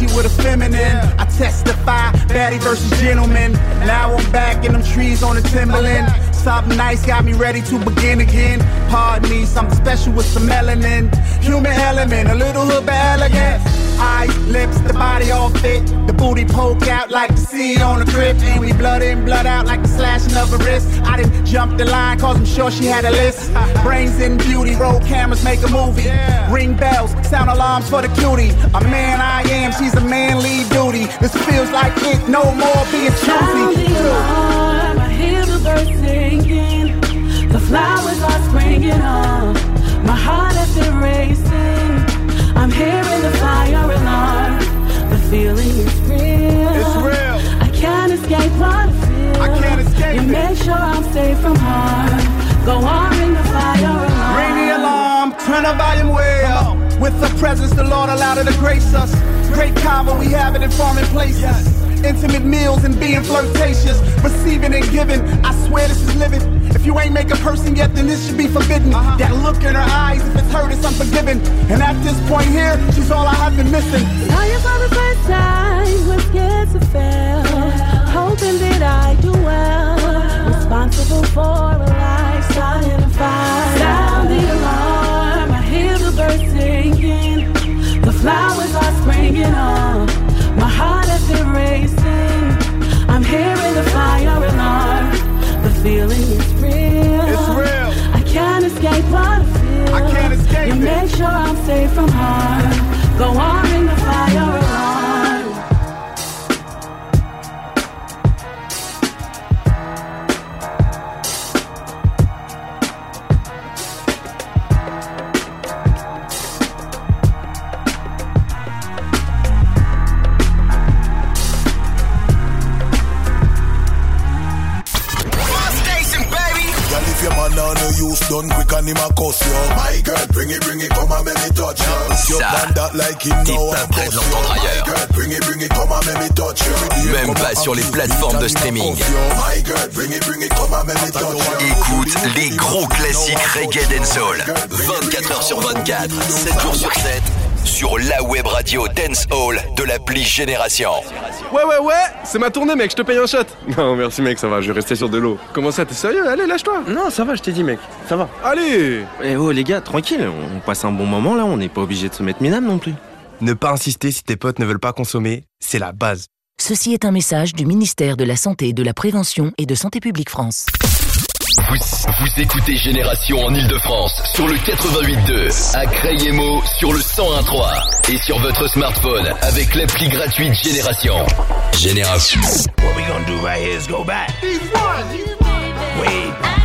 With a feminine. I testify, baddie versus gentleman. Now I'm back in them trees on the Timberland. Something nice got me ready to begin again. Pardon me, something special with some melanin. Human element, a little hood but elegant. Eyes, lips, the body all fit. The booty poke out like the sea on the crib. And we blood in, blood out like the slashing of a wrist. I didn't jump the line cause I'm sure she had a list. [laughs] Brains in beauty, roll cameras, make a movie. Ring bells, sound alarms for the cutie. A man I am, she's a manly duty. This feels like it, no more being Sound the choosy. alarm, I hear the birds singing. The flowers are springing on. My heart has been racing. Hearing the fire alarm. The feeling is real. It's real. I can't escape what I feel. I can't escape You it. make sure I'm safe from harm. Go on, ring the fire alarm. Ring the alarm, turn the volume way up. With the presence, the Lord allowed her to grace us. Great combo, we have it in foreign places. Intimate meals and being flirtatious. Receiving and giving, I swear this is living. If you ain't make a person yet, then this should be forbidden. Uh-huh. That look in her eyes, if it's hurt, it's unforgiving. And at this point here, she's all I have been missing. Saw you for the first time, was scared to fail. Hoping that I do well. Responsible for a life starting a fire. Sound the alarm, I hear the birds singing. The flowers are springing on. My heart has been racing. I'm hearing the fire alarm. The feeling escape what I feel. I can't escape You it. make sure I'm safe from harm. Go on, in the fire t'es pas prêt de l'entendre ailleurs. Même pas sur les plateformes de streaming. Écoute les gros classiques reggae dancehall. 24 heures sur 24, 7 jours sur 7, sur la web radio Dance Hall de l'appli Génération. Ouais, ouais, ouais, c'est ma tournée, mec, je te paye un shot. [laughs] Non, merci, mec, ça va, je vais rester sur de l'eau. Comment ça, t'es sérieux? Allez, lâche-toi. Non, ça va, je t'ai dit, mec. Ça va. Allez Eh oh, les gars, tranquille. On passe un bon moment là, on n'est pas obligé de se mettre minable non plus. Ne pas insister si tes potes ne veulent pas consommer, c'est la base. Ceci est un message du ministère de la Santé, de la Prévention et de Santé publique France. Vous, vous écoutez Génération en Ile-de-France sur le 88.2, à Crayemo sur le 101.3 et sur votre smartphone avec l'appli gratuite Génération. Génération. What we gonna do right here is go back? Way back. Back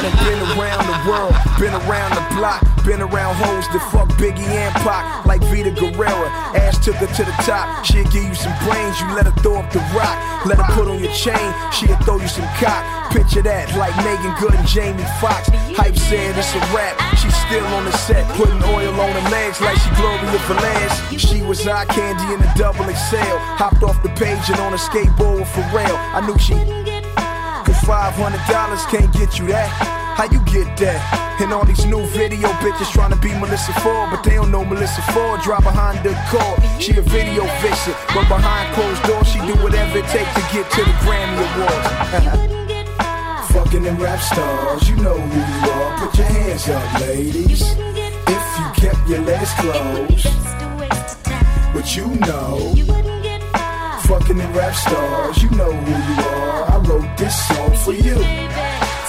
I done been around the world, been around the block, been around hoes that fuck Biggie and Pac, like Vida Guerra. Ash took her to the top, she'll give you some brains, you let her throw up the rock. Let her put on your chain, she'll throw you some cock. Picture that, like Meagan Good and Jamie Foxx. Hype said it's a rap, she's still on the set, putting oil on her legs like she Gloria Velez. She was eye candy in a double XL, hopped off the page and on a skateboard with Pharrell. I knew she $500 can't get you that. How you get that? And all these new video bitches trying to be Melissa Ford, but they don't know Melissa Ford. Drive behind the car. She a video vixen, but behind closed doors, she do whatever it takes to get to the Grammy Awards. [laughs] Fucking them rap stars, you know who you are. Put your hands up, ladies. If you kept your legs closed, but you know. Fucking them rap stars, you know who you are. I wrote this song for you,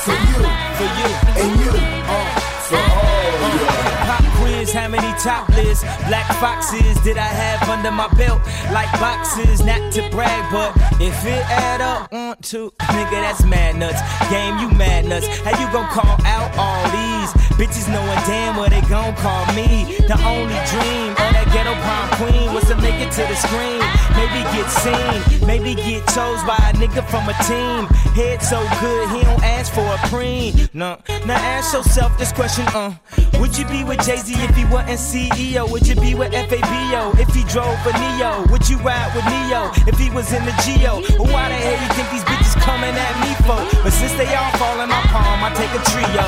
for you, for you, and you, uh, for all you. Pop how many top lists? Black foxes did I have under my belt? Like boxes, not to brag, but if it add up, one, two, nigga, that's mad nuts. Game, you mad nuts. How you gon' call out all these bitches knowing damn what they gon' call me? The only dream of that ghetto prom queen was to make it to the screen. Maybe get seen, maybe get chose by a nigga from a team. Head so good, he don't ask for a preen. No, now ask yourself this question, uh. Would you be with Jay Z if he wasn't CEO? Would you be with FABO if he drove a Neo? Would you ride with Neo if he was in the Geo? Why the hell you think these bitches coming at me for? But since they all fall in my palm, I take a trio.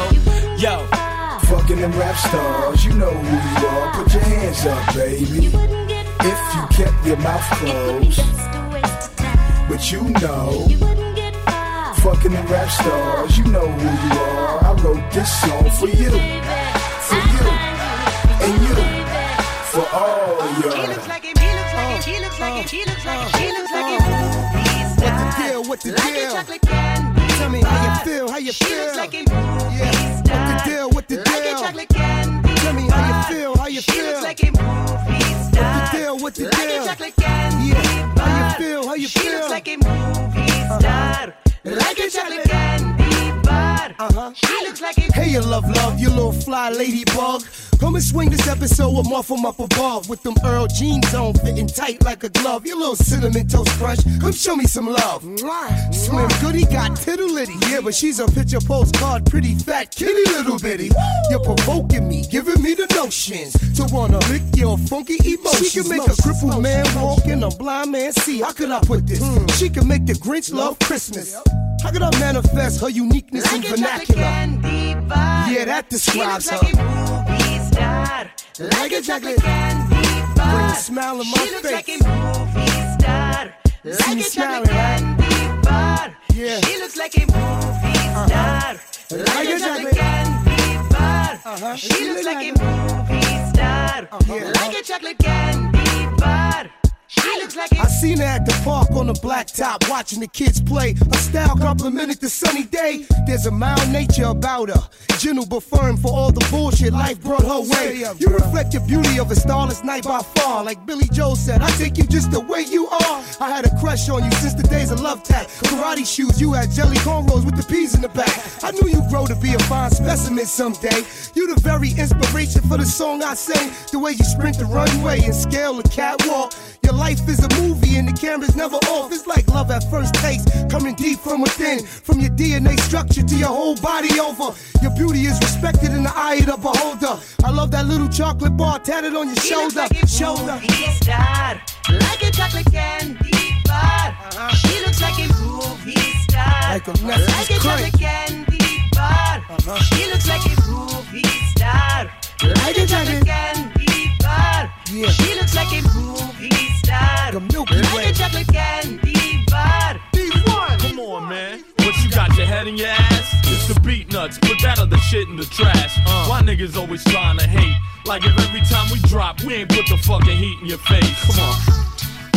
Yo. Fucking them rap stars, you know who you are. Put your hands up, baby. If you kept your mouth closed, but you know. Fucking them rap stars, you know who you are. I wrote this song for you, for you, and you, for all y'all. What the deal? What the deal? Tell me how you feel, how you feel. Yeah. What the deal? What the deal? Tell me how you feel, how you feel. What the deal? What the deal? Yeah. How you feel, how you feel. She looks like a movie uh-huh. star, like a chocolate candy. Uh-huh. She looks like a Hey, you love, love, you little fly ladybug. Come and swing this episode with Muffin up above with them Earl jeans on, fitting tight like a glove. You little cinnamon toast crunch, come show me some love. Slim Goodie got tittle litty, yeah, but she's a picture postcard, pretty fat kitty little bitty. You're provoking me, giving me the notions to wanna lick your funky emotions. She can make a crippled man walk and a blind man see. How could I put this? She can make the Grinch love Christmas. How could I manifest her uniqueness in vernacular? Yeah, that describes her. Like star, like a chocolate candy bar. Bring a smile on my she looks face. like a movie star, See like me a chocolate smiling, right? candy bar. Yeah. She looks like a movie star, like a chocolate candy bar. Uh-huh. She looks like a movie star, like a chocolate candy. She like I seen her at the park on the blacktop watching the kids play. Her style complimented the sunny day. There's a mild nature about her. Gentle but firm for all the bullshit life brought her way. You reflect the beauty of a starless night by far. Like Billy Joel said, I take you just the way you are. I had a crush on you since the days of love tap. Karate shoes, you had jelly cornrows with the peas in the back. I knew you'd grow to be a fine specimen someday. You the very inspiration for the song I sing. The way you sprint the runway and scale the catwalk. Your life is a movie and the camera's never off. It's like love at first taste, coming deep from within. From your DNA structure to your whole body over. Your beauty is respected in the eye of the beholder. I love that little chocolate bar tatted on your shoulder. like a shoulder. star, like a chocolate candy bar. Uh-huh. She looks like a movie star, Like a like a chocolate candy bar. Uh-huh. She looks like a movie star, like a chocolate candy bar. Yeah. She looks like a movie star, The Milky like Way. a chocolate candy bar. Come on, man. What you got your head in your ass? It's the Beatnuts, put that other shit in the trash. Uh. Why niggas always trying to hate? Like if every time we drop, we ain't put the fucking heat in your face. Come on.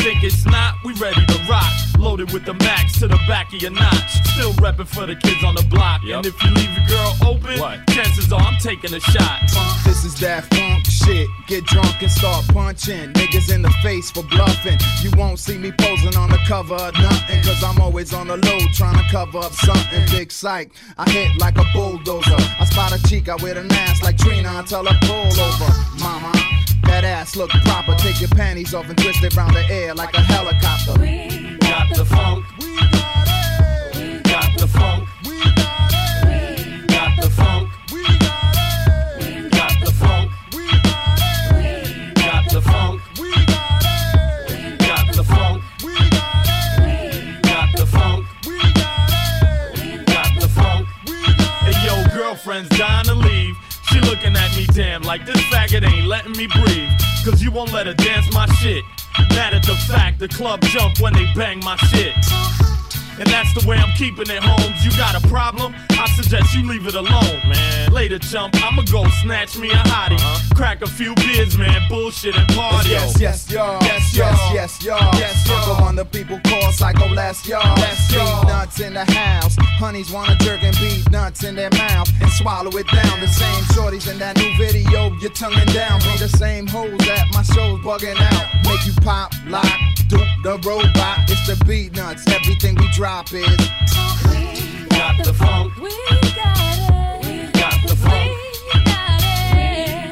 Think it's not? We ready to rock. Loaded with the max to the back of your notch. Still reppin' for the kids on the block. And if you leave your girl open, chances are I'm taking a shot. This is that funk shit. Get drunk and start punching. Niggas in the face for bluffing. You won't see me posing on the cover of nothing. Cause I'm always on the low trying to cover up something. Big psych. I hit like a bulldozer. I spot a chica with an ass like Trina. Until I tell her pull over. Mama. That ass look proper. Take your panties off and twist it round the air like a helicopter. Got the funk. We got it. We got the funk. We got the funk. We got it. We got the funk. We got it. We got the funk. We got it. We got the funk. We got it. We got the funk. We got it. We got the funk. We got it. Hey yo, girlfriend's dying to leave. She looking at me damn like this faggot ain't letting me breathe. Cause you won't let her dance my shit. Mad at the fact the club jump when they bang my shit. And that's the way I'm keeping it, Holmes. You got a problem? I suggest you leave it alone, man. Later, chump, I'ma go snatch me a hottie. Crack a few beers, man. Bullshit and party. Yes, yes, y'all. Yes, yes, yes, y'all. Yes, y'all. Uncle one the people call Psycho Les, y'all. Let's Beatnuts in the house. Honeys wanna jerk and beat nuts in their mouth and swallow it down. The same shorties in that new video, you're tonguing down. Be the same hoes that my shows bugging out. Make you pop, lock, do the robot. It's the Beatnuts. Everything we drop is. Got the funk. We got it. Got the funk.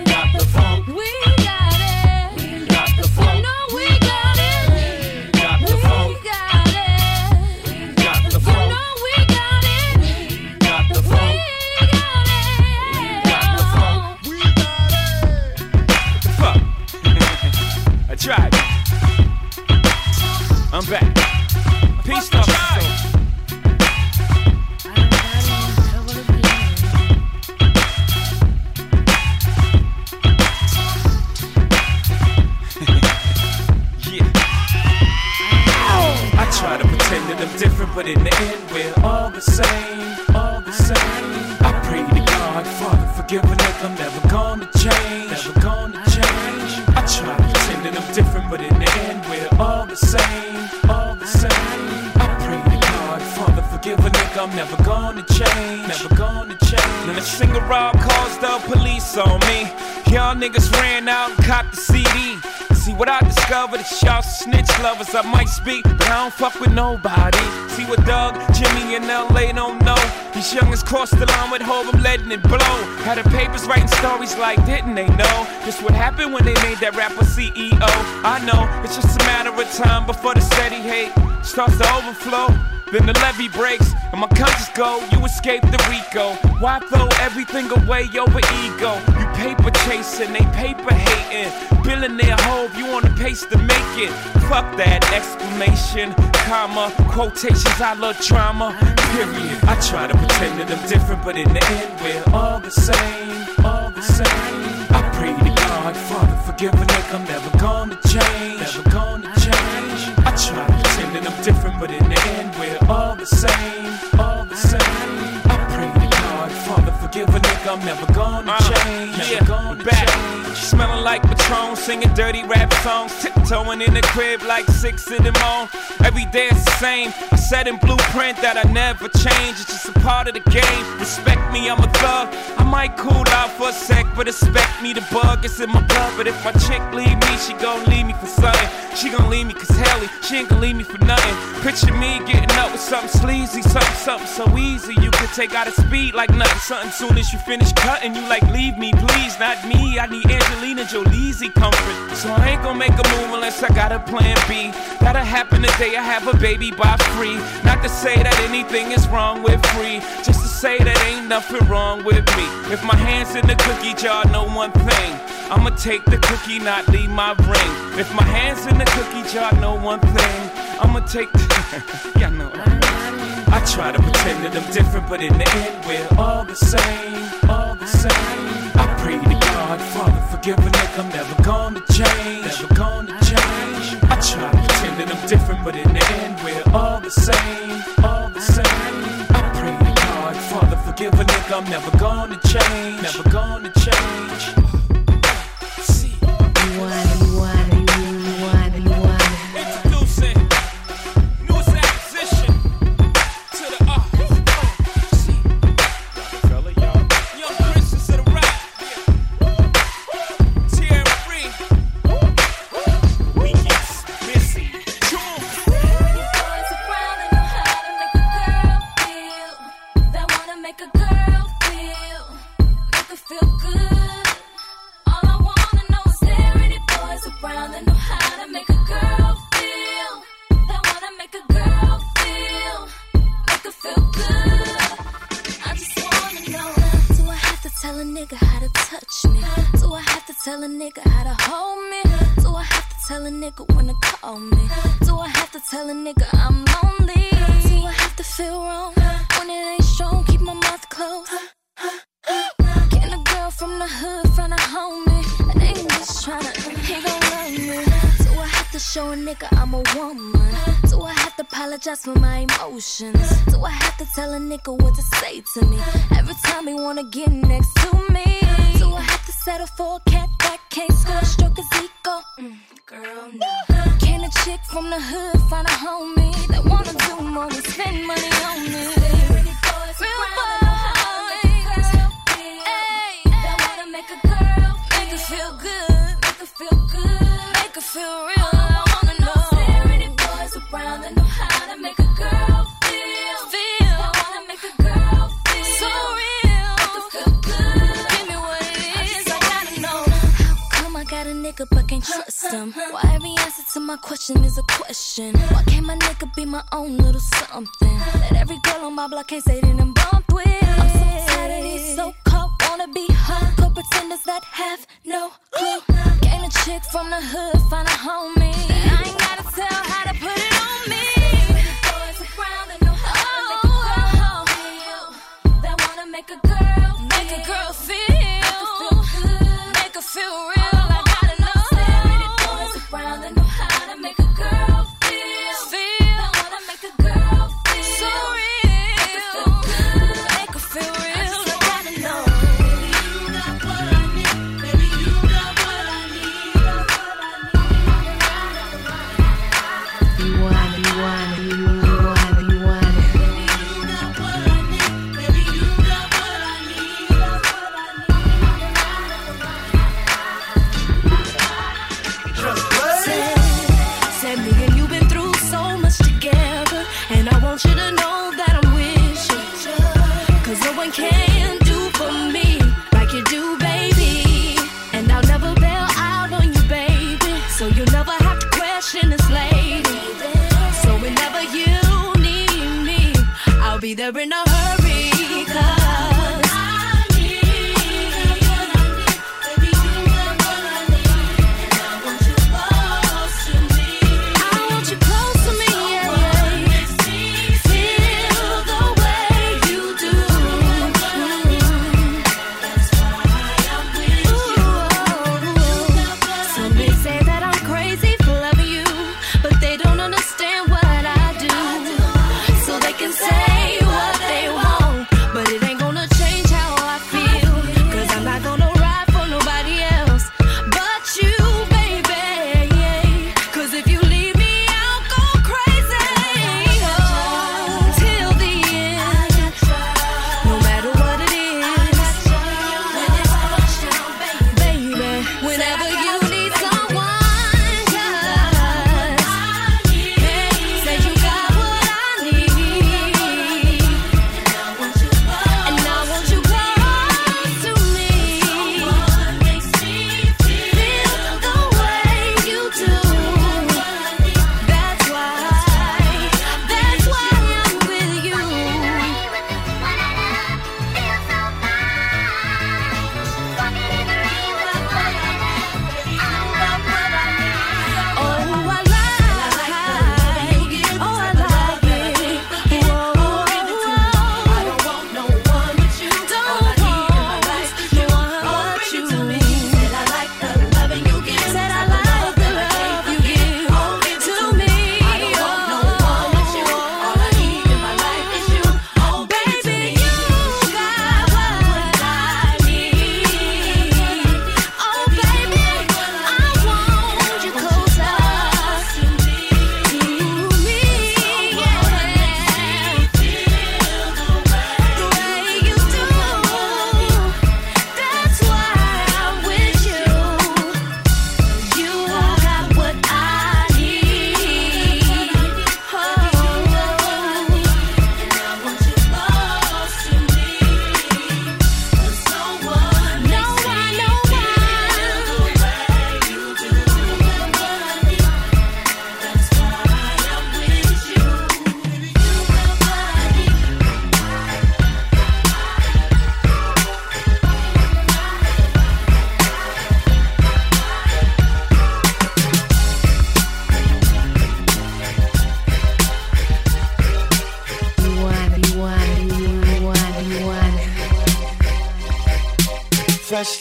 Got the funk. We got it. Got the funk. We got it. Got the funk. We got it. Got the funk. We got it. Got the funk. Got the funk. Fuck. I tried. I'm back. Peace talk. Try to pretend that I'm different, but in the end we're all the same, all the same. I pray to God, Father, forgive a nigga, I'm never gonna change, never gonna change. I try to pretend that I'm different, but in the end we're all the same, all the same. I pray to God, Father, forgive a nigga, I'm never gonna change, never gonna change. Then a single rob calls the police on me. Y'all niggas ran out and copped the CD. See what I discovered is y'all snitch lovers. I might speak, but I don't fuck with nobody. See what Doug, Jimmy, and LA don't know. These youngins crossed the line with hope, I'm letting it blow. Had the papers writing stories like, didn't they know? This what happened when they made that rapper CEO. I know, it's just a matter of time before the steady hate starts to overflow. Then the levee breaks and my conscience go. You escape the Rico. Why throw everything away over ego? You paper chasing, they paper hating. Billionaire hope you on the pace to make it. Fuck that exclamation, comma, quotations. I love drama. Period. I try to pretend that I'm different, but in the end we're all the same, all the same. I pray to God, Father, forgive a nigga, I'm never gonna change, never gonna change. I try to pretend that I'm different, but in the end all the same, all the same. I pray to God, Father, forgive a nigga, I'm never gonna uh, change, never gonna back. Smelling like Patron, singing dirty rap songs, tiptoeing in the crib like six in the morning. Every day it's the same. I said in blueprint that I never change. It's just a part of the game. Respect me, I'm a thug. I might cool out for a sec, but expect me to bug. It's in my blood. But if my chick leave me, she gon' leave me for something. She gon' leave me cause Helly, she ain't gon' leave me for nothing. Picture me getting up with something sleazy, something, something so easy. You could take out a speed like nothing. Something soon as you finish cutting, you like, leave me, please, not me. I need Angelina Jolie's comfort. So I ain't gon' make a move unless I got a plan B. That'll happen the day I have a baby by free. Not to say that anything is wrong with free, just to say that ain't nothing wrong with me. If my hands in the cookie jar, know one thing. I'ma take the cookie, not leave my ring. If my hands in the cookie jar, know one thing. I'ma take the. [laughs] yeah, I know. I try to pretend that I'm different, but in the end, we're all the same, all the same get when I'm never gonna change. Never gonna change. I try to pretend that I'm different, but in the end, we're all the same. All the same. I pray to God, Father, forgive a nigga, I'm never gonna change. Never gonna change. See, one. wanna. a nigga I'm a woman. Do I have to apologize for my emotions? Do I have to tell a nigga what to say to me? Every time he wanna get next to me. Do I have to settle for a cat that can't score? Stroke his ego. Mm, girl, no. Can a chick from the hood find a homie that wanna do more than spend money on me? system. Why every answer to my question is a question? Why can't my nigga be my own little something? That every girl on my block can't say that I'm bumped with. I'm so tired of these so called wanna be hot co pretenders that have no clue. Gain a chick from the hood, find a homie. That I ain't gotta tell how to put it on me. Make a girl, make a girl feel, make her feel real.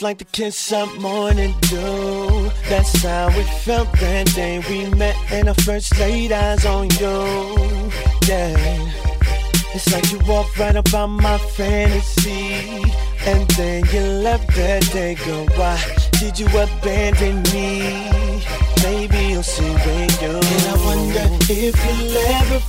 Like the kiss of morning dew. That's how it felt that day we met and I first laid eyes on you. Yeah. It's like you walked right up on my fantasy. And then you left that day, girl. Why did you abandon me? Maybe you'll see when you're And I wonder if you'll ever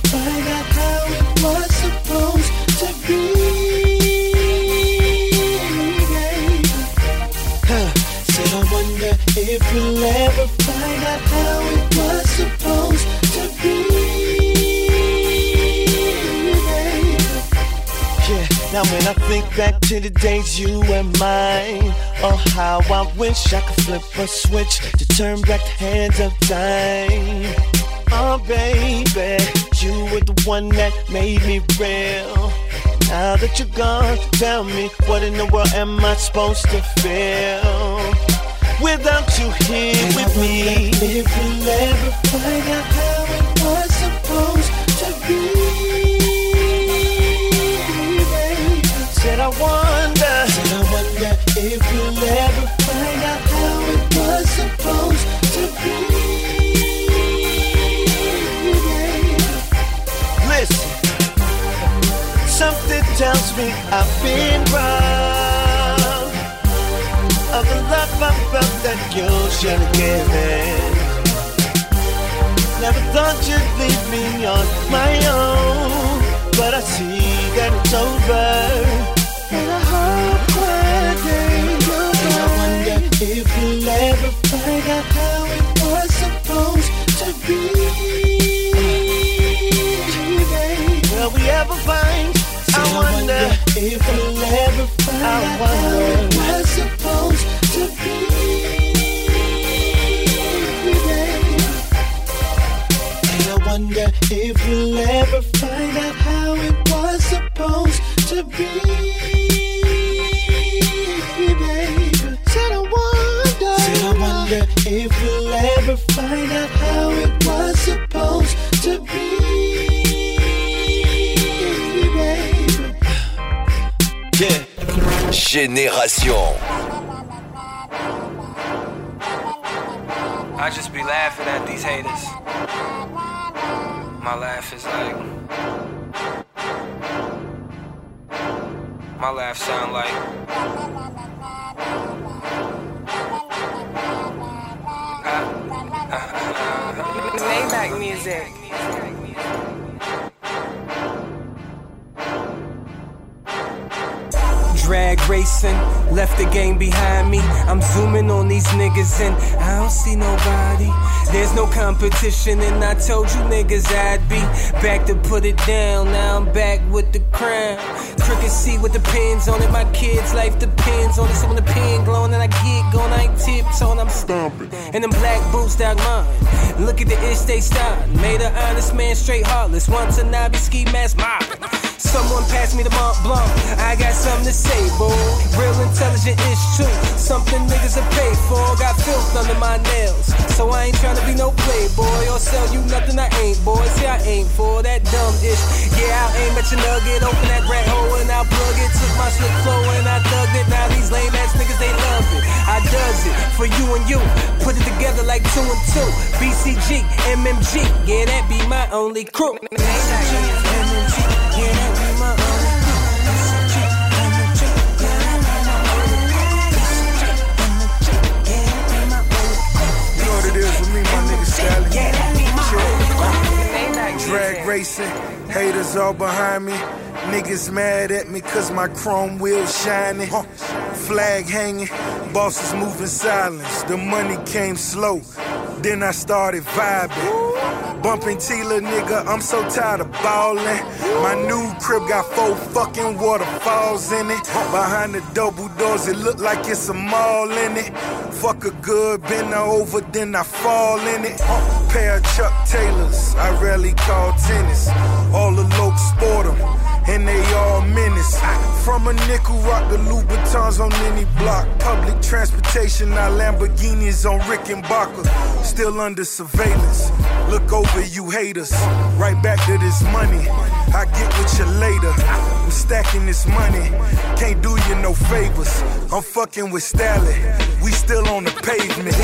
if you'll ever find out how it was supposed to be. Yeah, now when I think back to the days you and mine, oh how I wish I could flip a switch to turn back the hands of time. Oh baby, you were the one that made me real. Now that you're gone, tell me what in the world am I supposed to feel without you here with me? If you'll ever find out how it was supposed to be. baby. Said I wonder, said I wonder if you'll ever find out how it was supposed to be. baby. Listen, something tells me I've been wrong. That you should have given. Never thought you'd leave me on my own, but I see that it's over. Génération. I just be laughing at these haters. My laugh is like. My laugh sound like. Maybach music. Racing, left the game behind me. I'm zooming on these niggas and I don't see nobody. There's no competition, and I told you niggas I'd be back to put it down. Now I'm back with the crown. Crooked seat with the pins on it. My kids' life depends on it. So when the pen glowing and I get going, I ain't tiptoeing, I'm stomping. And them black boots dog mine. Look at the ish they start. Made an honest man straight heartless. Once a knobby ski mask mopping. Someone pass me the Mont Blanc. I got something to say, boy. Real intelligent ish too. Something niggas are paid for. Got filth under my nails. So I ain't tryna be no playboy or sell you nothing I ain't, boy. See, I ain't for that dumb ish. Yeah, I'll aim at your nugget. Open that rat hole and I'll plug it. Took my slick flow and I thugged it. Now these lame ass niggas, they love it. I does it for you and you. Put it together like two and two. BCG, MMG. Yeah, that be my only crew. MMG. Haters all behind me. Niggas mad at me cause my chrome wheel shining. Flag hanging, bosses moving silence. The money came slow, then I started vibing. Bumping Tila, nigga, I'm so tired of ballin'. My new crib got four fucking waterfalls in it. Behind the double doors, it look like it's a mall in it. Fuck a good, bend over, then I fall in it. Pair of Chuck Taylors, I rarely call tennis. All the lokes sport 'em, and they all menace. From a nickel rock to Louboutins on any block. Public transportation, now Lamborghinis on Rick and Rickenbacker. Still under surveillance. Look over, you haters. Right back to this money. I get with you later. I'm stacking this money. Can't do you no favors. I'm fucking with Stanley. We still on the pavement.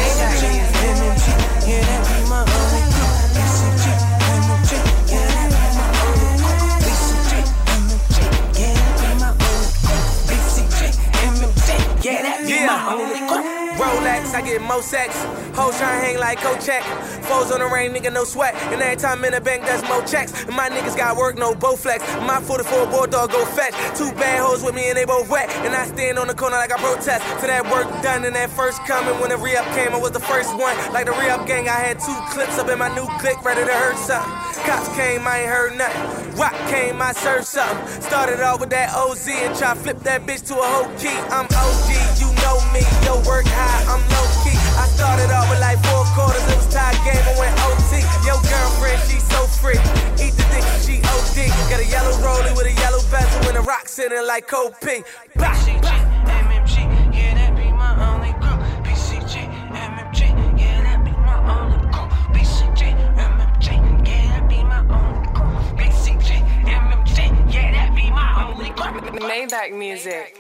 Yeah. Rolex, I get more sex. Hoes tryna hang like Kochek. Foes on the rain, nigga, no sweat. And every time in the bank, that's more checks. And my niggas got work, no Bowflex. My 44 bulldog go fetch. Two bad hoes with me and they both wet. And I stand on the corner like I protest. To that work done and that first coming. When the re up came, I was the first one. Like the re up gang, I had two clips up in my new click, ready to hurt something. Cops came, I ain't heard nothing. Rock came, I served something. Started off with that OZ and try flip that bitch to a whole key. I'm OG, you know me. Yo, work high, I'm low key. I started off with like four quarters, it was tie game, I went OT. Yo, girlfriend, she so free. Eat the dick, she OD. Got a yellow rollie with a yellow bezel and a rock sitting like Cold P. Bah, MMG, yeah, that be my only crew. BCG, MMG, yeah, that be my only crew. BCG, MMG, yeah, that be my only crew. BCG, MMG, yeah, that be my only crew. Maybach music.